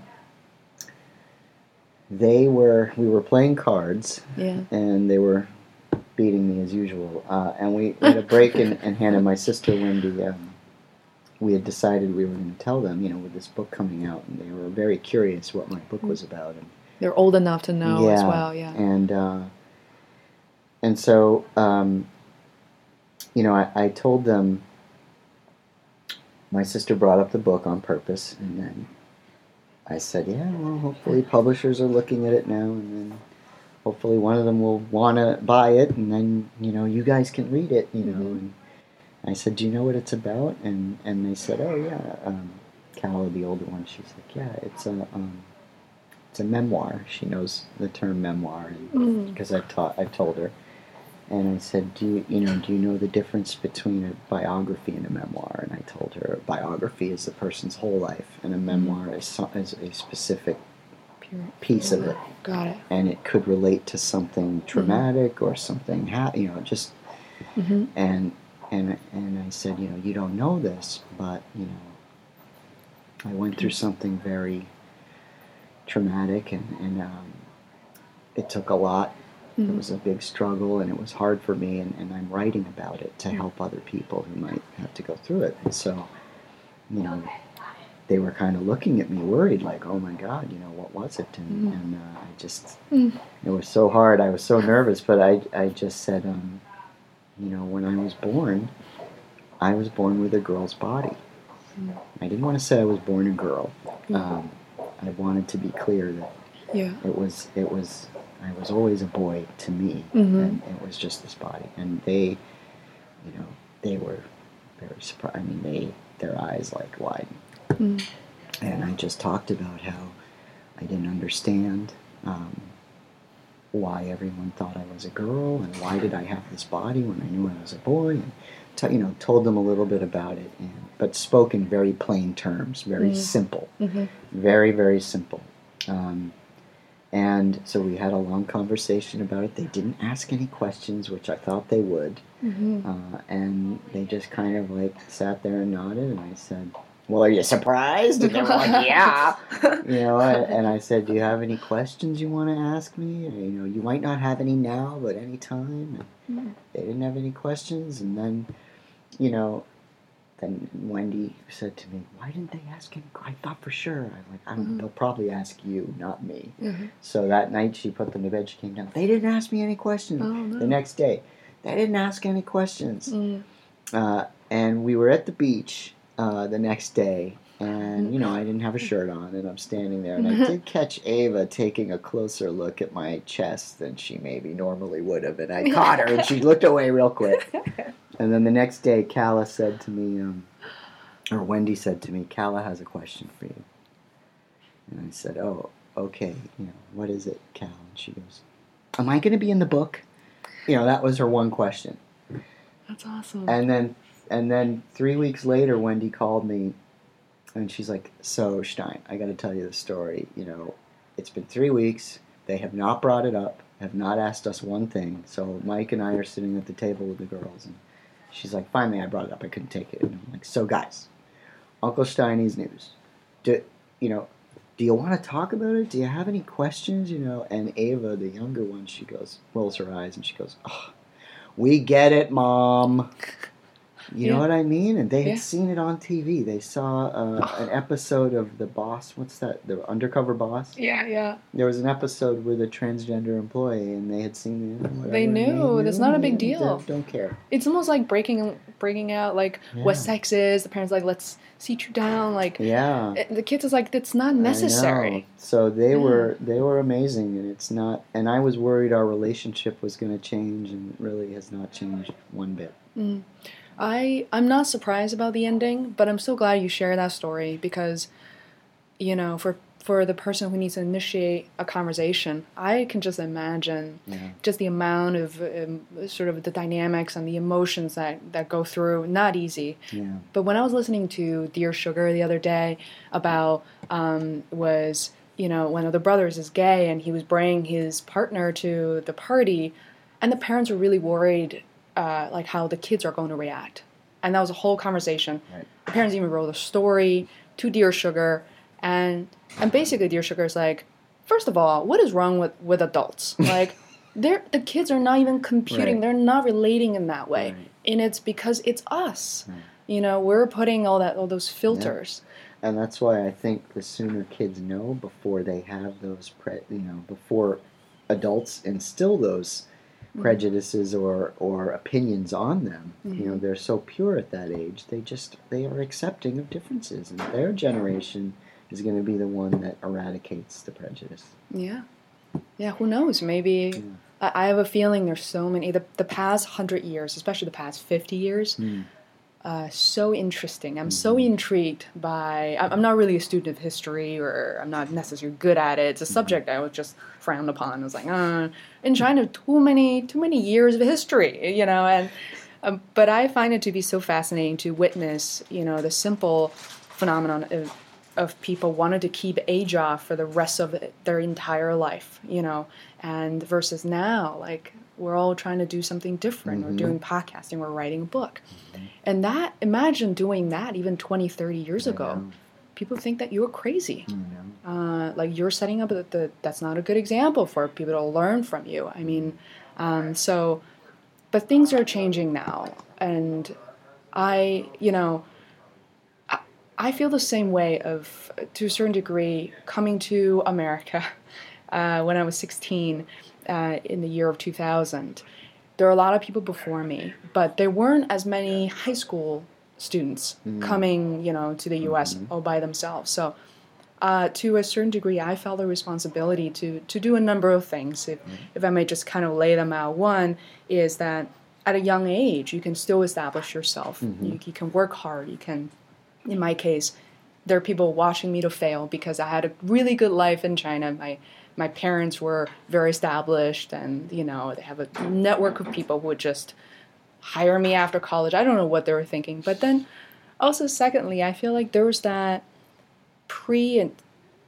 they were we were playing cards, Yeah. and they were beating me as usual. Uh, and we had a break, and, and Hannah, my sister Wendy, um, we had decided we were going to tell them, you know, with this book coming out, and they were very curious what my book was about. And, They're old enough to know as well, yeah. and uh, and so um, you know, I, I told them. My sister brought up the book on purpose, and then I said, "Yeah, well, hopefully publishers are looking at it now, and then hopefully one of them will want to buy it, and then you know, you guys can read it, you know." Mhm. And I said, "Do you know what it's about?" And and they said, "Oh yeah." Um, Calla, the older one, she's like, "Yeah, it's a um, it's a memoir." She knows the term memoir, and Mm. because I've taught, I've told her, and I said, "Do you, you know, do you know the difference between a biography and a memoir?" And I told her, a biography is a person's whole life, and a memoir is, so- is a specific piece of it, Got it. and it could relate to something traumatic or something, ha- you know, just Mm-hmm. and and and I said, you know, you don't know this, but you know, I went through something very traumatic, and and um, it took a lot. It was a big struggle, and it was hard for me, and, and I'm writing about it to help other people who might have to go through it. And so, you know, they were kind of looking at me worried, like, oh my God, you know, what was it? And, and uh, I just, Mm. it was so hard. I was so nervous, but I, I just said, um, you know, when I was born, I was born with a girl's body. I didn't want to say I was born a girl. Um, I wanted to be clear that Yeah. it was it was I was always a boy to me, Mhm. and it was just this body. And they, you know, they were very surprised. I mean, they their eyes like widened, Mm. And I just talked about how I didn't understand um, why everyone thought I was a girl, and why did I have this body when I knew I was a boy, and t- you know, told them a little bit about it, and, but spoke in very plain terms, very Mm. simple Mm-hmm. very very simple um, and so we had a long conversation about it they didn't ask any questions which i thought they would Mm-hmm. uh, and they just kind of like sat there and nodded and i said well are you surprised and they were like yeah you know and, and i said do you have any questions you want to ask me you know you might not have any now but any time and Mm. they didn't have any questions and then you know then Wendy said to me, "Why didn't they ask him?" I thought for sure. I'm like, I don't, Mhm. they'll probably ask you, not me. Mhm. So that night she put them to bed. She came down. They didn't ask me any questions. Oh, no. The next day, they didn't ask any questions. Mm. Uh, and we were at the beach uh, the next day, and you know I didn't have a shirt on, and I'm standing there, and I did catch Ava taking a closer look at my chest than she maybe normally would have, and I caught her, and she looked away real quick. And then the next day, Calla said to me, um, or Wendy said to me, Calla has a question for you. And I said, Oh, okay. You know, what is it, Cal? And she goes, Am I going to be in the book? You know, that was her one question. That's awesome. And then, and then three weeks later, Wendy called me, and she's like, "So Stein, I got to tell you the story. You know, it's been three weeks. They have not brought it up. Have not asked us one thing. So Mike and I are sitting at the table with the girls, and she's like, "Finally, I brought it up. I couldn't take it." And I'm like, "So guys, Uncle Steiny's news. Do you know?" Do you want to talk about it? Do you have any questions? You know, and Ava, the younger one, she goes, rolls her eyes, and she goes, "Oh, we get it, mom." You know what I mean? And they had Yeah. seen it on TV. They saw uh, an episode of The Boss. What's that? The Undercover Boss. yeah, yeah. There was an episode with a transgender employee, and they had seen it. whatever, They knew. That's not a big and they deal. Don't care. It's almost like breaking breaking out like what sex is. The parents like let's sit you down. Like Yeah. it- the kids is like that's not necessary. So they Yeah. were they were amazing, and it's not. And I was worried our relationship was going to change, and it really has not changed one bit. Mm. I I'm not surprised about the ending, but I'm so glad you shared that story because, you know, for for the person who needs to initiate a conversation, I can just imagine Yeah. just the amount of um, sort of the dynamics and the emotions that that go through. Not easy. Yeah. But when I was listening to Dear Sugar the other day about um, was you know one of the brothers is gay and he was bringing his partner to the party, and the parents were really worried uh, like how the kids are going to react, and that was a whole conversation. Right. The parents even wrote a story to Dear Sugar, and and basically Dear Sugar is like, first of all, what is wrong with with adults? Like. They're, the kids are not even computing. Right. They're not relating in that way, Right. and it's because it's us. You know, we're putting all that all those filters. and that's why I think the sooner kids know before they have those pre, you know, before adults instill those. Prejudices or or opinions on them. You Mm-hmm. know, they're so pure at that age. They just they are accepting of differences, and their generation is going to be the one that eradicates the prejudice. Yeah, yeah. Who knows? Maybe Yeah. I, I have a feeling there's so many. The the past hundred years, especially the past fifty years, Hmm. Uh, so interesting. I'm so intrigued by. I'm I'm not really a student of history, or I'm not necessarily good at it. It's a subject I was just frowned upon. I was like, uh, in China, too many, too many years of history, you know. And um, but I find it to be so fascinating to witness, you know, the simple phenomenon of, of people wanting to keep age off for the rest of their entire life, you know, and versus now, like we're all trying to do something different. Mm-hmm. We're doing podcasting, we're writing a book. And that, imagine doing that even 20, 30 years ago. know. People think that you're crazy. Know? Uh, like you're setting up the, the, that's not a good example for people to learn from you. I mean, um, so, but things are changing now. And I, you know, I, I feel the same way of, to a certain degree, coming to America uh, when I was 16 uh, in the year of 2000. There are a lot of people before me, but there weren't as many high school students coming, you know, to the U.S. all by themselves. So, uh, to a certain degree, I felt a responsibility to to do a number of things. If if I may just kind of lay them out, one is that at a young age, you can still establish yourself. You, you can work hard. You can, in my case, there are people watching me to fail because I had a really good life in China. My my parents were very established, and you know they have a network of people who would just hire me after college. I don't know what they were thinking, but then also secondly, I feel like there was that pre and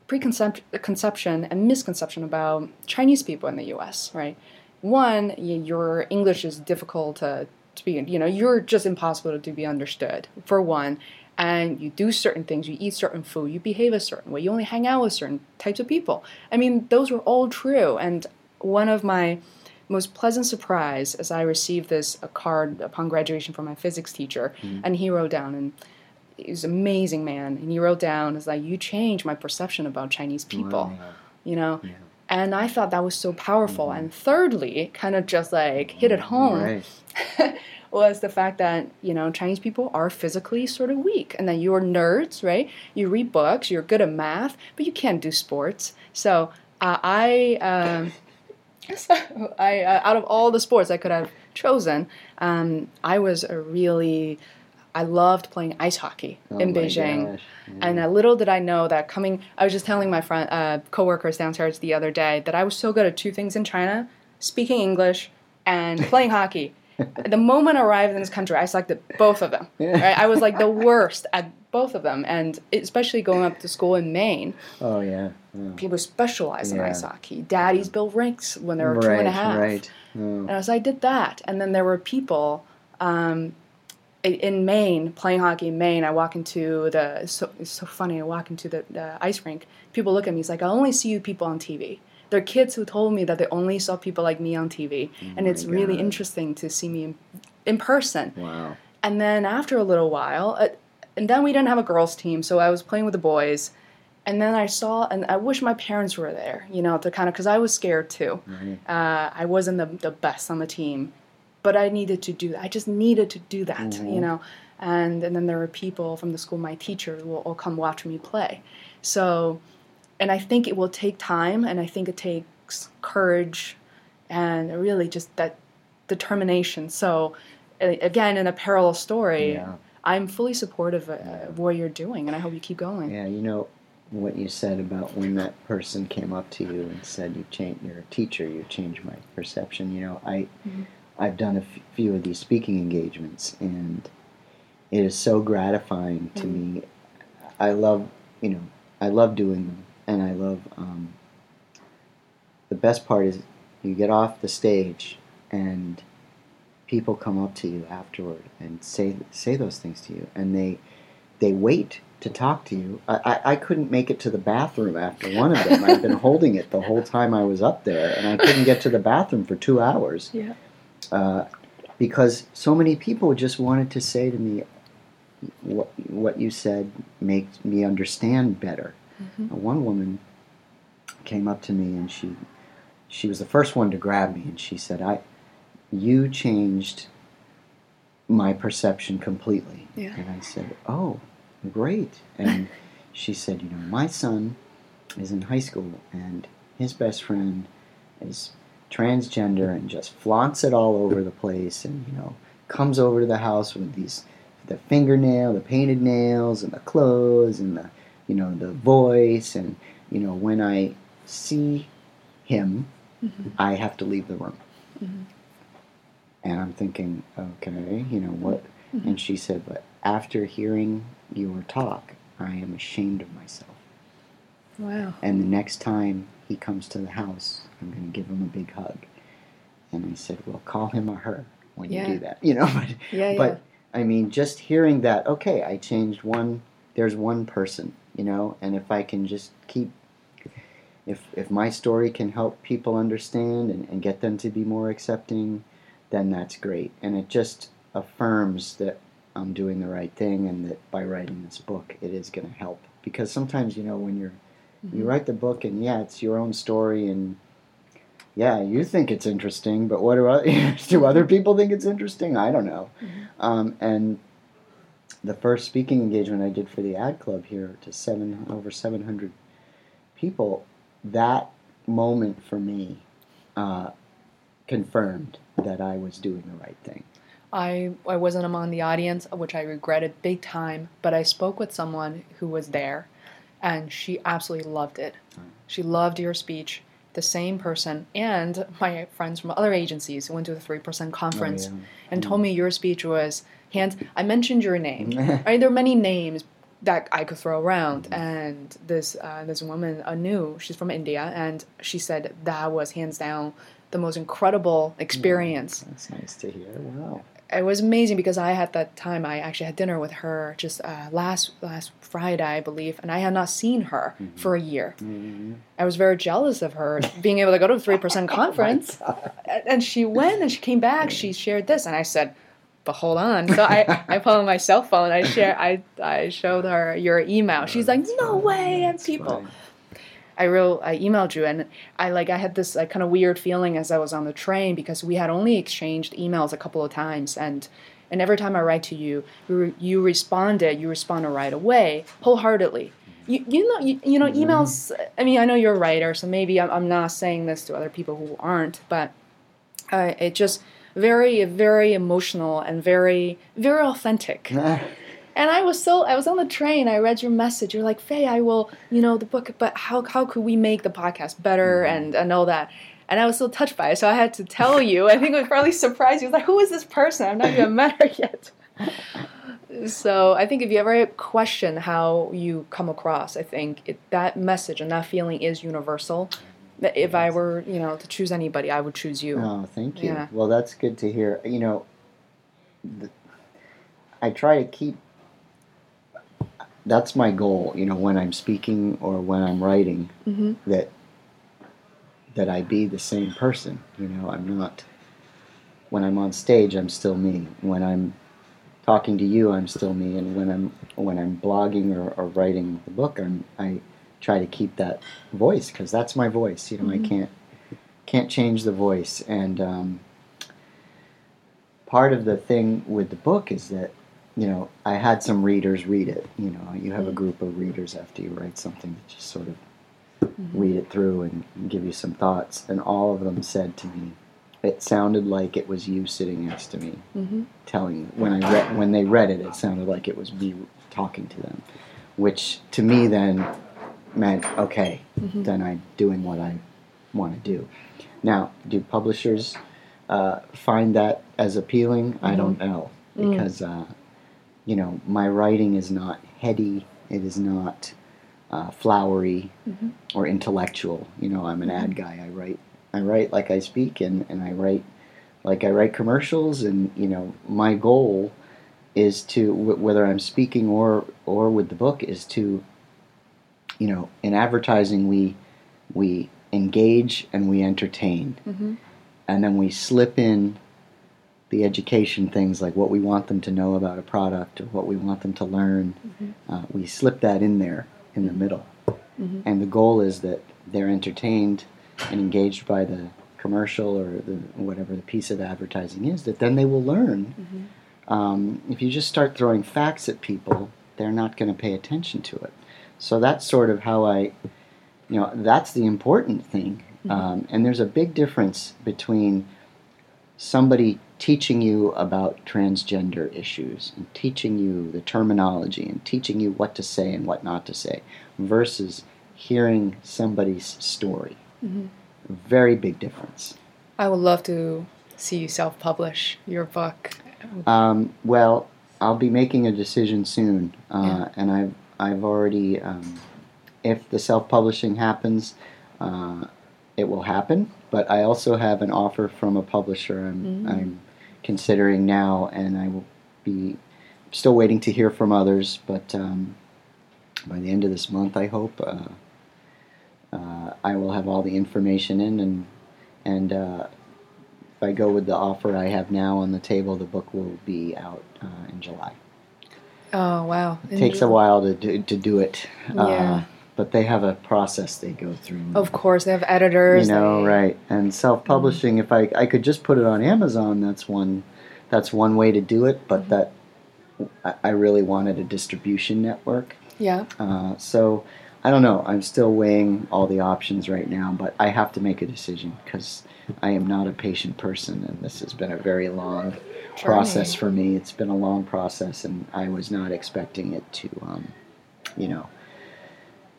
preconception and misconception about Chinese people in the U.S. Right? One, your English is difficult to, to be, you know, you're just impossible to be understood. For one, and you do certain things, you eat certain food, you behave a certain way, you only hang out with certain types of people. I mean, those were all true. And one of my most pleasant surprise as I received this a card upon graduation from my physics teacher, hmm. and he wrote down and he was an amazing man, and he wrote down is like you changed my perception about Chinese people, Wow. you know. And I thought that was so powerful. Hmm. And thirdly, kind of just like hit it hmm. home Right. was the fact that you know Chinese people are physically sort of weak, and that you're nerds, right? You read books, you're good at math, but you can't do sports. So uh, I, um, so I uh, out of all the sports I could have chosen, um, I was a really I loved playing ice hockey Oh in Beijing. gosh. And uh, little did I know that coming, I was just telling my friend, uh, coworkers downstairs the other day that I was so good at two things in China: speaking English and playing hockey. The moment I arrived in this country, I sucked at both of them. Right? I was like the worst at both of them, and especially going up to school in Maine, Oh yeah. yeah. people specialize in ice hockey. Daddies build rinks when they were two right. and a half. Right. Oh. And so I did that. And then there were people um, in Maine, playing hockey in Maine. I walk into the, so, it's so funny, I walk into the, the ice rink. People look at me, it's like, I only see you people on TV. There are kids who told me that they only saw people like me on TV. and it's really interesting to see me in, in person. Wow. And then after a little while, uh, and then we didn't have a girls' team, so I was playing with the boys. And then I saw, and I wish my parents were there, you know, to kind of, because I was scared too. Right. Uh, I wasn't the, the best on the team, but I needed to do that. I just needed to do that, you know. And and then there were people from the school, my teacher, will all come watch me play. So, and I think it will take time, and I think it takes courage, and really just that determination. So, again, in a parallel story, Yeah. I'm fully supportive of, of what you're doing, and I hope you keep going. Yeah, you know what you said about when that person came up to you and said you changed you're a teacher, you changed my perception. You know, I mm-hmm. I've done a f- few of these speaking engagements and it is so gratifying to mm-hmm. me. I love, you know, I love doing them and I love um, the best part is you get off the stage and people come up to you afterward and say say those things to you and they they wait to talk to you. I, I, I couldn't make it to the bathroom after one of them. I've been holding it the whole time I was up there, and I couldn't get to the bathroom for two hours Yeah. uh, because so many people just wanted to say to me, "What what you said makes me understand better." Uh, one woman came up to me and she she was the first one to grab me, and she said, "I you changed my perception completely." Yeah. And I said, "Oh, great." And she said, "You know, my son is in high school, and his best friend is transgender and just flaunts it all over the place, and you know, comes over to the house with these the fingernail, the painted nails, and the clothes, and the you know the voice, and you know when I see him, Mm-hmm. I have to leave the room. Mhm. And I'm thinking, okay, you know what? Mhm. And she said, but after hearing your talk, I am ashamed of myself. Wow. And the next time he comes to the house, I'm going to give him a big hug. And I said, well, call him or her when Yeah. you do that, you know. But, Yeah, yeah. but I mean, just hearing that, okay, I changed one. There's one person, you know, and if I can just keep, if if my story can help people understand and, and get them to be more accepting, then that's great. And it just affirms that I'm doing the right thing and that by writing this book, it is going to help. Because sometimes, you know, when you're you Mhm. write the book and yeah, it's your own story and yeah, you think it's interesting, but what do other, do other people think it's interesting? I don't know. Mhm. Um, and the first speaking engagement I did for the ad club here to seven over seven hundred people, that moment for me uh, confirmed that I was doing the right thing. I I wasn't among the audience, which I regretted big time. But I spoke with someone who was there, and she absolutely loved it. Mm. She loved your speech. The same person and my friends from other agencies who went to the three percent conference Oh, and told me your speech was hands. I mentioned your name. yeah. right? There are many names that I could throw around, and this uh, this woman Anu, she's from India, and she said that was hands down the most incredible experience. That's nice to hear. Wow. It was amazing because I had that time. I actually had dinner with her just uh, last last Friday, I believe, and I had not seen her Mhm. for a year. Mhm. I was very jealous of her being able to go to a three percent conference, and and she went and she came back. She shared this, and I said, "But hold on." So I I pulled out my cell phone. I share I I showed her your email. She's like, "No way!" And people. I wrote, I emailed you, and I like I had this like kind of weird feeling as I was on the train because we had only exchanged emails a couple of times, and and every time I write to you, you, you responded, you responded right away, wholeheartedly. You, you know you, you know emails. I mean, I know you're a writer, so maybe I'm, I'm not saying this to other people who aren't, but uh, it just very very emotional and very very authentic. And I was so I was on the train. I read your message. You're like, Faye, I will, you know, the book, but how how could we make the podcast better mm-hmm. and and all that. And I was so touched by it, so I had to tell you. I think it was probably surprised you. Like, who is this person? I've not even met her yet. So I think if you ever question how you come across, I think it, that message and that feeling is universal. If I were, you know, to choose anybody, I would choose you. Oh, thank you. Yeah. Well, that's good to hear. You know, th- I try to keep. That's my goal. You know, when I'm speaking or when I'm writing, hmm that that I be the same person. You know, I'm not. When I'm on stage, I'm still me. When I'm talking to you, I'm still me. And when I'm when I'm blogging or, or writing the book, I'm I try to keep that voice because that's my voice. You know, Mhm. I can't can't change the voice. And um, part of the thing with the book is that you know I had some readers read it. You know, you have a Mhm. group of readers after you write something that just sort of Mm-hmm. read it through and give you some thoughts. And all of them said to me, it sounded like it was you sitting next to me, hmm telling when I read when they read it, it sounded like it was me talking to them, which to me then meant okay, hmm then I'm doing what I want to do. Now, do publishers uh, find that as appealing? I don't know Mm. because uh, you know my writing is not heady. It is not uh, flowery Mhm. or intellectual. You know, I'm an ad guy. I write I write like I speak, and, and I write like I write commercials. And you know, my goal is to wh- whether I'm speaking or or with the book is to you know in advertising we we engage and we entertain. Hmm and then we slip in the education things like what we want them to know about a product or what we want them to learn. Mhm. uh, we slip that in there in the middle. Hmm and the goal is that they're entertained and engaged by the commercial or the whatever the piece of advertising is that then they will learn. Hmm um, if you just start throwing facts at people, they're not going to pay attention to it. So that's sort of how I, you know, that's the important thing. Mhm. Um, and there's a big difference between somebody teaching you about transgender issues and teaching you the terminology and teaching you what to say and what not to say versus hearing somebody's story. Mm-hmm. Very big difference. I would love to see you self publish your book. Um, well, I'll be making a decision soon, uh, Yeah. and I've I've already. Um, if the self publishing happens, uh, it will happen. But I also have an offer from a publisher I'm Mm. I'm considering now, and I will be still waiting to hear from others. But um, by the end of this month, I hope uh, uh, I will have all the information in, and and uh, if I go with the offer I have now on the table, the book will be out uh, in July. Oh wow! It takes a while to do, to do it, uh, Yeah. but they have a process they go through. Of course, they have editors. you know, they- right? And self-publishing, if I I could just put it on Amazon, that's one that's one way to do it. But that I, I really wanted a distribution network. Yeah. Uh, so I don't know. I'm still weighing all the options right now, but I have to make a decision because I am not a patient person, and this has been a very long process for me. It's been a long process, and I was not expecting it to, um, you know,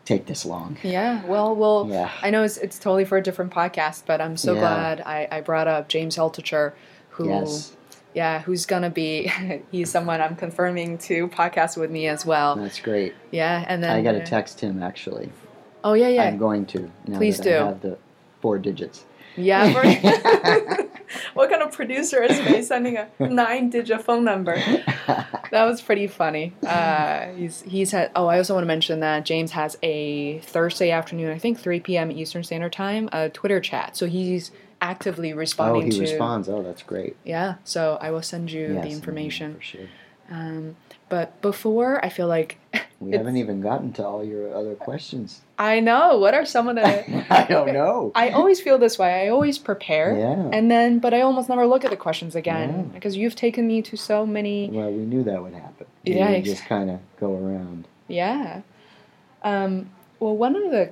take this long. Yeah. Well, well. Yeah. I know it's it's totally for a different podcast, but I'm so Yeah. glad I, I brought up James Altucher, who Yes, yeah, who's gonna be he's someone I'm confirming to podcast with me as well. that's great. Yeah, and then I got to text him actually. Oh yeah, yeah, I'm going to. Now Please do. I have the four digits. yeah. what kind of producer is me sending a nine-digit phone number? That was pretty funny. Uh, he's he's had. Oh, I also want to mention that James has a Thursday afternoon, I think 3 p.m. Eastern Standard Time, a Twitter chat. So he's actively responding oh, he to. responds. Oh, that's great. Yeah. So I will send you Yes, the information. for sure. Um, but before, I feel like We haven't even gotten to all your other questions. I know what are some of the. I don't know. I always feel this way. I always prepare. Yeah. And then, but I almost never look at the questions again Yeah. because you've taken me to so many. Well, we knew that would happen. Yeah, ex- just kind of go around. Yeah. Um, well, one of the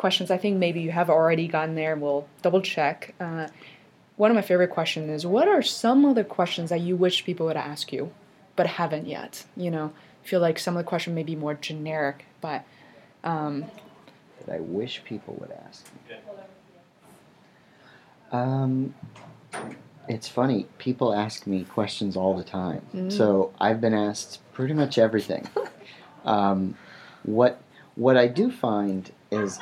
questions I think maybe you have already gotten there. and We'll double check. Uh, one of my favorite questions is what are some of the questions that you wish people would ask you, but haven't yet? You know, I feel like some of the questions may be more generic, but um, that I wish people would ask me. Um, it's funny. People ask me questions all the time. Mm. So I've been asked pretty much everything. um, what what I do find is,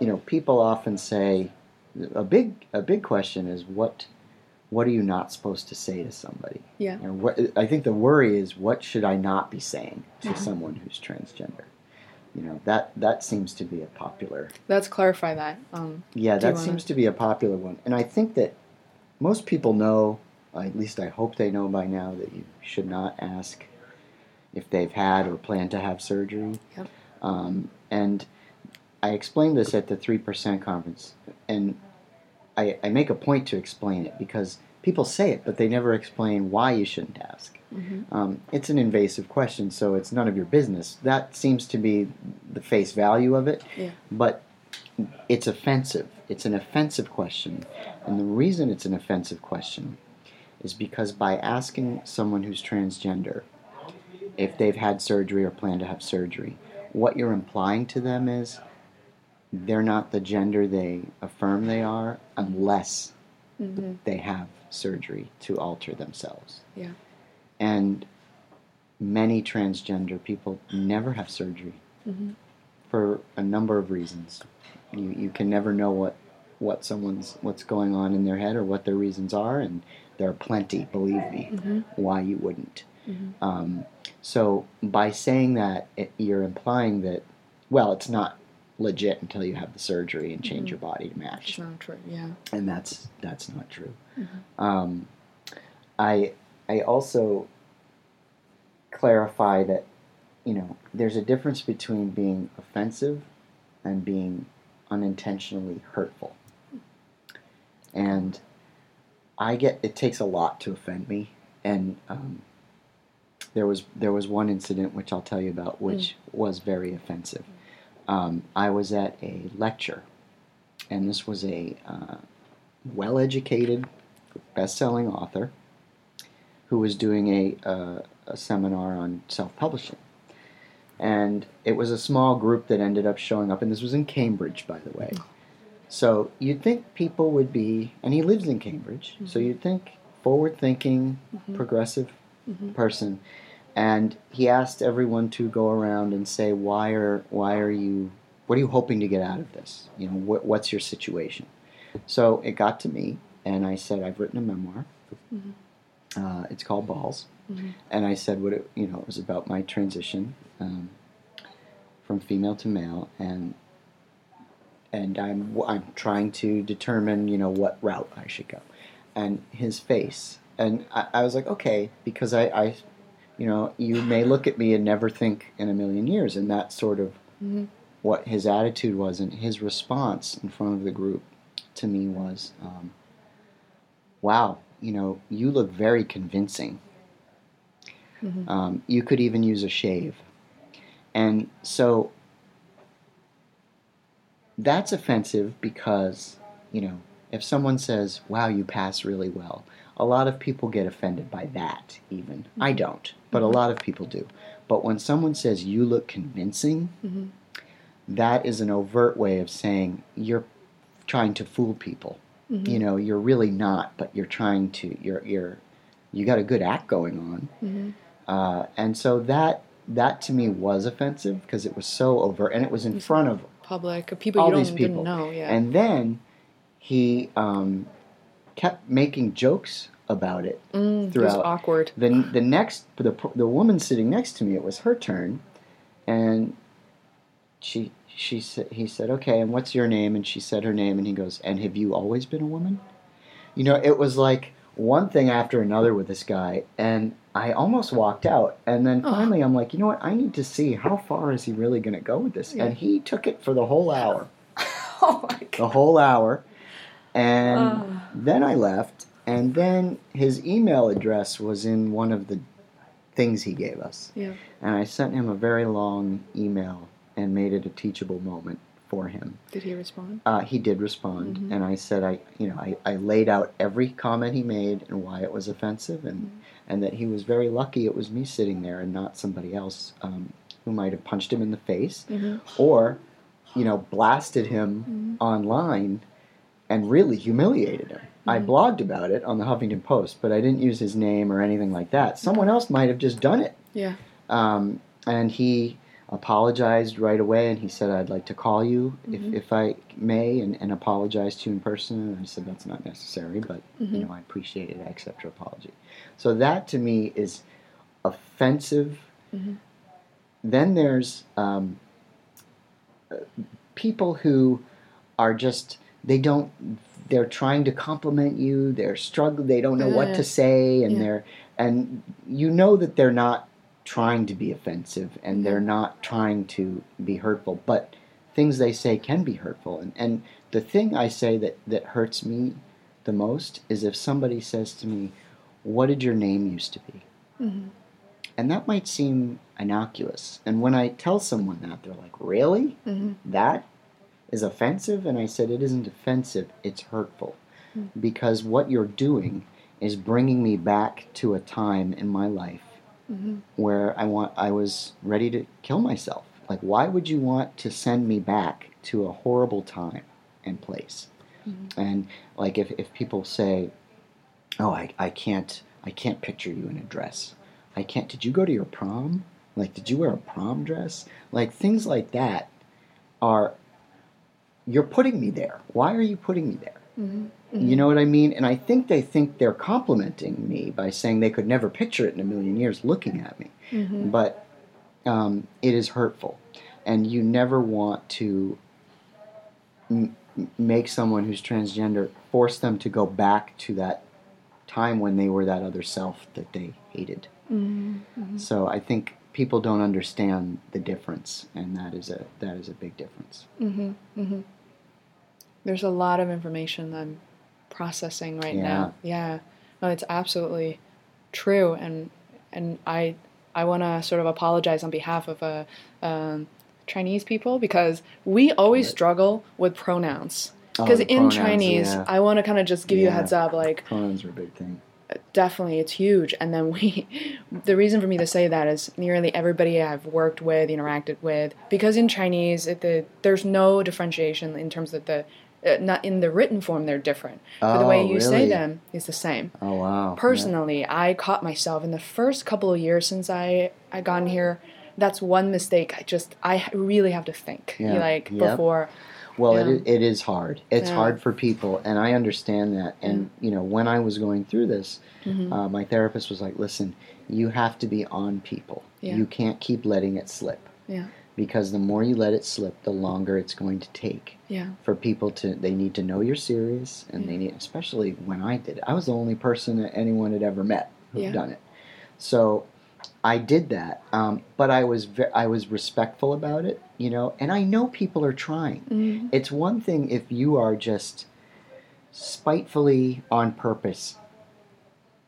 you know, people often say a big a big question is what what are you not supposed to say to somebody? Yeah. What I think the worry is what should I not be saying to Mhm. someone who's transgender? You know that that seems to be a popular let's clarify that. Um, yeah, that wanna- seems to be a popular one. And I think that most people know, at least I hope they know by now, that you should not ask if they've had or plan to have surgery. Yep. Um, and I explained this at the 3% conference. And I, I make a point to explain it because people say it, but they never explain why you shouldn't ask. mhm. Um, it's an invasive question, so it's none of your business. That seems to be the face value of it. Yeah. But it's offensive. It's an offensive question. And the reason it's an offensive question is because by asking someone who's transgender if they've had surgery or plan to have surgery, what you're implying to them is they're not the gender they affirm they are unless Mhm. they have surgery to alter themselves. Yeah. And many transgender people never have surgery Mhm. for a number of reasons. You you can never know what what someone's what's going on in their head or what their reasons are, and there are plenty, believe me, Mhm. why you wouldn't. Mhm. Um, so by saying that, it, you're implying that well, it's not legit until you have the surgery and change Mhm. your body to It's match not true. Yeah. and that's that's not true. Mhm. Um, I I also clarify that you know there's a difference between being offensive and being unintentionally hurtful, and I get it takes a lot to offend me, and um, there was there was one incident which I'll tell you about which was very offensive. Um, I was at a lecture, and this was a uh, well educated best-selling author, who was doing a, uh, a seminar on self-publishing. And it was a small group that ended up showing up, and this was in Cambridge, by the way. So you'd think people would be, and he lives in Cambridge, so you'd think forward-thinking, progressive person. And he asked everyone to go around and say, "Why are why are you? What are you hoping to get out of this? You know, what, what's your situation?" So it got to me, and I said, "I've written a memoir. Uh, it's called Balls." And I said, "What it, you know, it was about my transition um, from female to male, and and I'm I'm trying to determine, you know, what route I should go." And his face, and I, I was like, "Okay," because I, I, you know, you may look at me and never think in a million years, and that's sort of Mhm. what his attitude was, and his response in front of the group to me was, um, "Wow, you know, you look very convincing. Mhm. Um, you could even use a shave." And so that's offensive because, you know, if someone says, wow, you pass really well, a lot of people get offended by that, even. I don't, but a lot of people do. But when someone says, you look convincing, Mhm. that is an overt way of saying you're trying to fool people. Mhm. You know, you're really not, but you're trying to, you're, you're, you got a good act going on. Mhm. Uh, and so that, that to me was offensive because it was so overt and it was in front of Public people all you don't these people. know. Yeah. And then he um, kept making jokes about it mm, it was throughout. awkward. The, the next, the, the woman sitting next to me, it was her turn, and she she said he said, "Okay, and what's your name?" And she said her name, and he goes, "And have you always been a woman?" You know, it was like one thing after another with this guy, and I almost walked out. And then Oh. finally, I'm like, you know what? I need to see how far is he really going to go with this. Yeah. And he took it for the whole hour oh my god. the whole hour. And Ah. then I left, and then his email address was in one of the things he gave us. Yeah. And I sent him a very long email and made it a teachable moment for him. Did he respond? Uh, he did respond, Mhm. and I said I, you know, I, I laid out every comment he made and why it was offensive, and Mm-hmm. and that he was very lucky it was me sitting there and not somebody else um, who might have punched him in the face Mm-hmm. or, you know, blasted him Mhm. online and really humiliated him. I Mhm. blogged about it on the Huffington Post, but I didn't use his name or anything like that. Someone else might have just done it. Yeah. Um, and he apologized right away and he said, I'd like to call you Mhm. if, if I may and, and apologize to you in person. And I said, That's not necessary, but Mhm. you know, I appreciate it. I accept your apology. So that to me is offensive. Mhm. Then there's um, uh, people who are just they don't they're trying to compliment you they're struggling they don't know what to say and Yeah. they're and you know that they're not trying to be offensive and they're not trying to be hurtful but things they say can be hurtful and and the thing i say that that hurts me the most is if somebody says to me what did your name used to be Mhm. and that might seem innocuous and when i tell someone that they're like really Mhm. that is offensive and i said it isn't offensive it's hurtful Mm. because what you're doing is bringing me back to a time in my life Mhm. where i want i was ready to kill myself like why would you want to send me back to a horrible time and place Mhm. and like if, if people say oh I, I can't i can't picture you in a dress i can't did you go to your prom like did you wear a prom dress like things like that are you're putting me there why are you putting me there Mhm. you know what i mean and i think they think they're complimenting me by saying they could never picture it in a million years looking at me Mhm. but um, it is hurtful and you never want to m- make someone who's transgender force them to go back to that time when they were that other self that they hated Mhm. Mhm. so i think people don't understand the difference and that is a that is a big difference Mm-hmm. Mm-hmm. There's a lot of information that I'm processing right now. Yeah. No, it's absolutely true, and and I I want to sort of apologize on behalf of uh, um, Chinese people because we always struggle with pronouns. Oh, Because the in pronouns, Chinese, yeah. I want to kind of just give you a heads up, like pronouns are a big thing. definitely it's huge. And then we, the reason for me to say that is nearly everybody I've worked with, interacted with, because in Chinese, it, the there's no differentiation in terms of the. Uh, not in the written form, they're different. but the way Oh, you say them is the same. Oh wow. Personally, I caught myself in the first couple of years since I I gotten here. That's one mistake. I just I really have to think Yeah. like Yep. before. Well, Yeah. it, it is hard. It's Yeah. hard for people, and I understand that. And you know, when I was going through this, Mhm. uh, my therapist was like, "Listen, you have to be on people. Yeah. You can't keep letting it slip Yeah, because the more you let it slip, the longer it's going to take yeah, for people to. They need to know you're serious, and they need, especially when I did. it. I was the only person that anyone had ever met who Yeah. done it. So I did that, um, but I was ve- I was respectful about it, you know, and I know people are trying. Mhm. It's one thing if you are just spitefully on purpose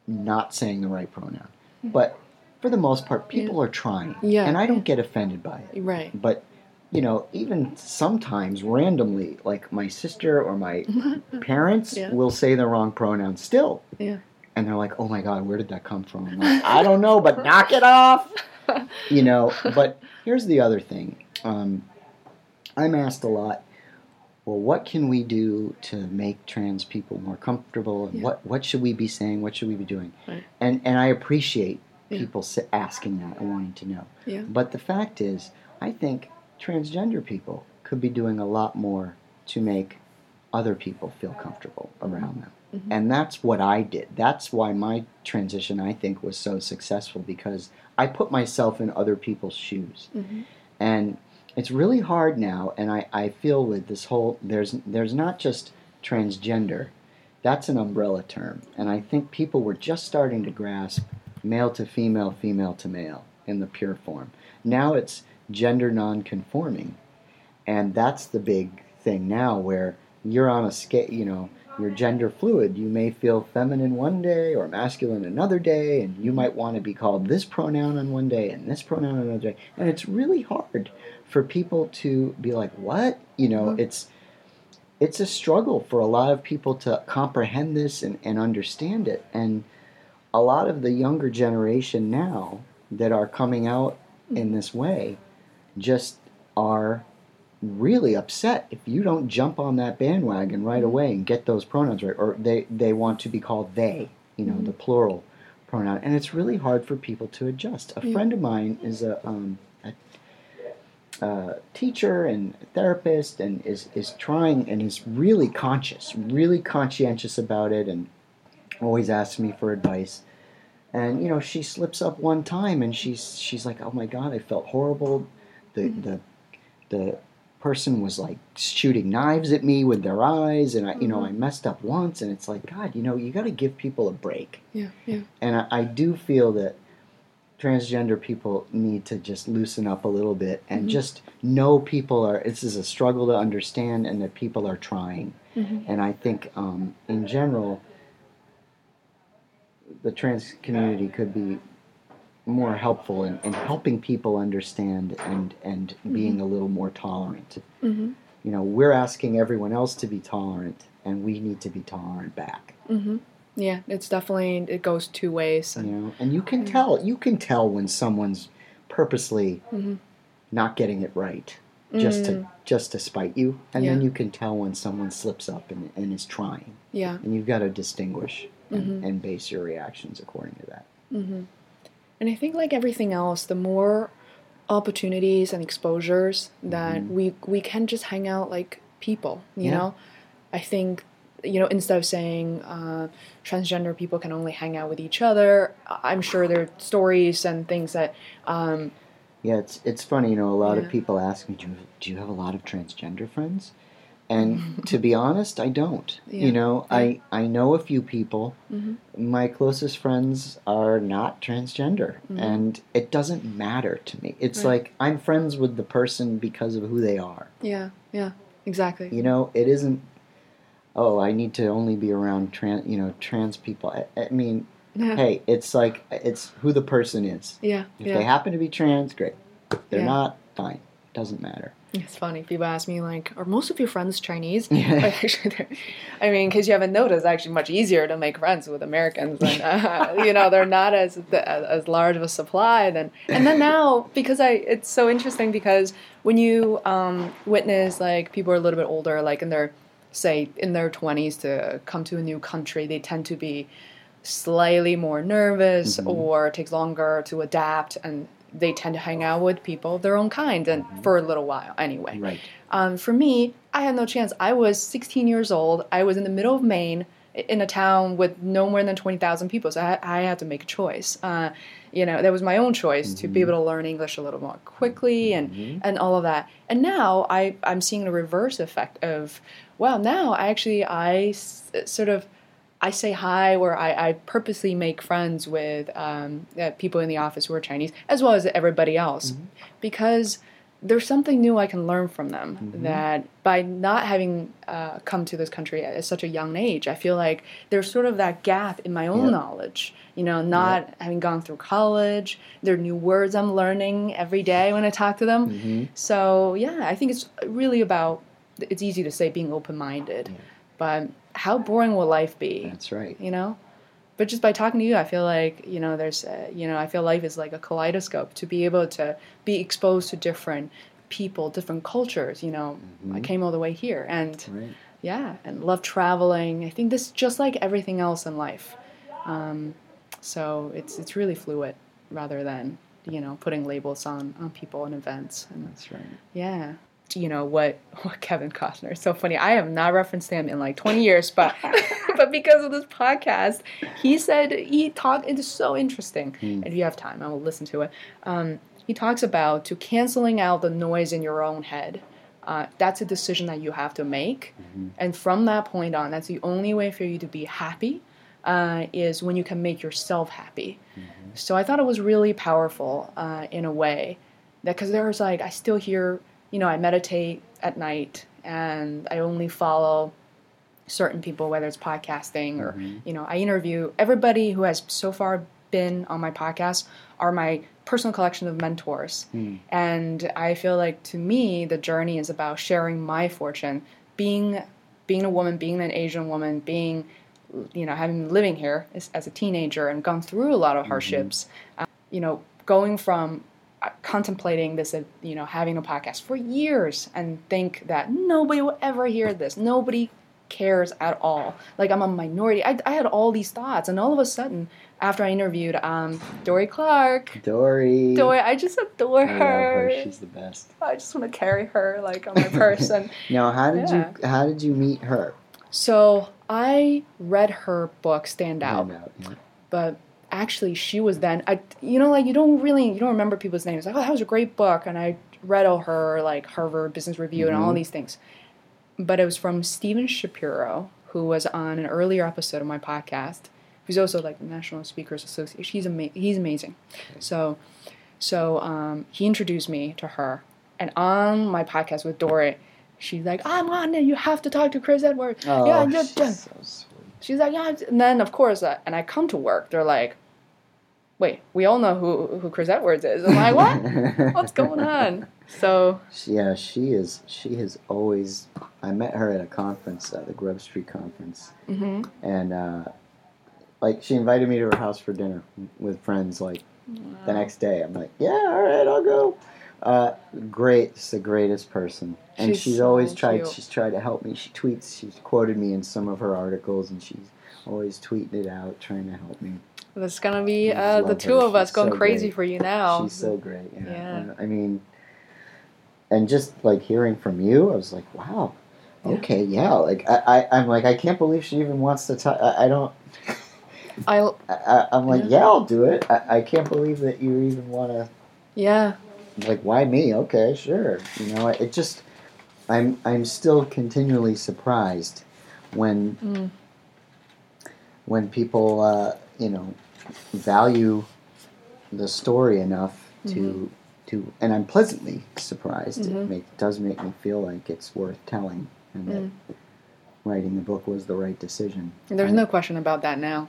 not saying the right pronoun. But for the most part, people are trying. Yeah. And I don't get offended by it. right. But, you know, even sometimes randomly, like my sister or my parents Yeah. will say the wrong pronoun still. Yeah. And they're like, oh my God, where did that come from? Like, I don't know, but knock it off. You know, but here's the other thing. Um, I'm asked a lot, well, what can we do to make trans people more comfortable? And Yeah. what, what should we be saying? What should we be doing? Right. And, and I appreciate Yeah. people asking that and wanting to know. Yeah. But the fact is, I think transgender people could be doing a lot more to make other people feel comfortable around them. Mhm. And that's what I did. That's why my transition, I think, was so successful because I put myself in other people's shoes. Mhm. And it's really hard now, and I, I feel with this whole there's there's not just transgender, that's an umbrella term. And I think people were just starting to grasp male to female, female to male in the pure form. Now it's gender non-conforming, and that's the big thing now where you're on a scale, you know, you're gender fluid. You may feel feminine one day or masculine another day, and you might want to be called this pronoun on one day and this pronoun on another day. And it's really hard for people to be like, "What?" You know, Mhm. it's it's a struggle for a lot of people to comprehend this and, and understand it. And a lot of the younger generation now that are coming out in this way just are really upset if you don't jump on that bandwagon right away and get those pronouns right or they they want to be called they you know the plural pronoun. And it's really hard for people to adjust. A Yeah. friend of mine is a, um, a uh, teacher and therapist and is, is trying and is really conscious really conscientious about it and always asks me for advice and you know she slips up one time and she's she's like oh my god i felt horrible the the the person was like shooting knives at me with their eyes and i you know i messed up once and it's like god you know you got to give people a break Yeah. Yeah. and I, I do feel that transgender people need to just loosen up a little bit and Mhm. just know people are this is a struggle to understand and that people are trying Mhm. and i think um, in general the trans community could be more helpful in, in helping people understand and and being a little more tolerant Mhm. you know we're asking everyone else to be tolerant and we need to be tolerant back Mhm. Yeah. It's definitely it goes two ways. you know and you can tell you can tell when someone's purposely Mhm. not getting it right just to Mm. just to spite you and then you can tell when someone slips up and, and is trying Yeah. and you've got to distinguish and, Mhm. and base your reactions according to that hmm And I think, like everything else, the more opportunities and exposures that Mhm. we we can just hang out like people, you Yeah. know. I think you know instead of saying uh, transgender people can only hang out with each other, I'm sure there are stories and things that um, yeah it's it's funny you know a lot Yeah. of people ask me do you, do you have a lot of transgender friends and to be honest i don't Yeah. you know i i know a few people mhm, my closest friends are not transgender Mhm. and it doesn't matter to me it's Right. like i'm friends with the person because of who they are yeah, yeah, exactly. you know it isn't oh i need to only be around trans you know trans people i, I mean Yeah, hey it's like it's who the person is yeah, if yeah. they happen to be trans great if they're Yeah. not fine doesn't matter It's funny. People ask me like, "Are most of your friends Chinese?" Yeah. Actually, I mean, because you haven't noticed, it's actually much easier to make friends with Americans, and uh, you know they're not as as large of a supply. Then and then now because I, it's so interesting because when you um, witness like people are a little bit older, like in their say in their twenties to come to a new country, they tend to be slightly more nervous or it takes longer to adapt and they tend to hang out with people of their own kind and for a little while anyway. Right. um, for me i had no chance. I was 16 years old. I was in the middle of maine in a town with no more than 20000 people so I, I had to make a choice. Uh, you know that was my own choice to be able to learn english a little more quickly and and all of that. And now I, i'm seeing the reverse effect of well, now i actually i s- sort of I say hi, where I, I purposely make friends with um, uh, people in the office who are Chinese, as well as everybody else, because there's something new I can learn from them. That by not having uh, come to this country at such a young age, I feel like there's sort of that gap in my own Yep. knowledge. You know, not having gone through college, there are new words I'm learning every day when I talk to them. Mm-hmm. So yeah, I think it's really about. It's easy to say being open-minded, but how boring will life be? That's right. you know but just by talking to you i feel like you know there's uh, you know i feel life is like a kaleidoscope to be able to be exposed to different people different cultures you know i came all the way here and Right. yeah and love traveling i think this is just like everything else in life um, so it's it's really fluid rather than you know putting labels on on people and events and That's right. yeah. You know what? What Kevin Costner is so funny. I have not referenced him in like twenty years, but but because of this podcast, he said he talked. It is so interesting. If you have time, I will listen to it. Um, he talks about to canceling out the noise in your own head. Uh, that's a decision that you have to make, and from that point on, that's the only way for you to be happy. Uh, is when you can make yourself happy. So I thought it was really powerful uh, in a way that because there's like I still hear you know I meditate at night and I only follow certain people whether it's podcasting or mm-hmm. you know I interview. Everybody who has so far been on my podcast are my personal collection of mentors. Hmm. And I feel like to me the journey is about sharing my fortune being being a woman being an Asian woman being you know having been living here as, as a teenager and gone through a lot of mm-hmm. hardships. Uh, you know going from contemplating this uh, you know having a podcast for years and think that nobody will ever hear this nobody cares at all like i'm a minority i, I had all these thoughts and all of a sudden after i interviewed um, Dorie Clark Dorie. Dorie i just adore I her, her. She's the best. i just want to carry her like on my person. Now, how did Yeah. you how did you meet her? so i read her book stand out Find out, yeah. but actually she was then I you know like you don't really you don't remember people's names. Like oh that was a great book and I read all her like Harvard Business Review and all these things. But it was from Stephen Shapiro who was on an earlier episode of my podcast. Who's also like the National Speakers Association. He's ama- he's amazing. So so um, he introduced me to her. And on my podcast with Dorie she's like I'm on it you have to talk to Chris Edwards. Oh, yeah yeah, she's so sweet. She's like, yeah. And then, of course, uh, and I come to work. They're like, wait, we all know who who Chris Edwards is. I'm like, what? What's going on? So, Yeah, she is. She has always. I met her at a conference, uh, the Grub Street conference, hmm and uh, like she invited me to her house for dinner with friends. Like the next day, I'm like, yeah, all right, I'll go. Uh, great, she's the greatest person, and She's she's, so always tried. cute. She's tried to help me. She tweets. She's quoted me in some of her articles, and she's always tweeting it out, trying to help me. That's gonna be uh, the two her. of us She's going so crazy great. for you now. She's so great. Yeah. Yeah. I mean, and just like hearing from you, I was like, wow. Okay, yeah. Like I, I, I'm like, I can't believe she even wants to talk. I, I don't. I I, I'm like, Yeah. yeah, I'll do it. I, I can't believe that you even want to. yeah. Like, why me? Okay, sure. You know, it just. I'm, I'm still continually surprised when, Mm. when people, uh, you know, value the story enough to to and I'm pleasantly surprised. It Mhm. make, does make me feel like it's worth telling and that Mm. writing the book was the right decision. There's I- no question about that now.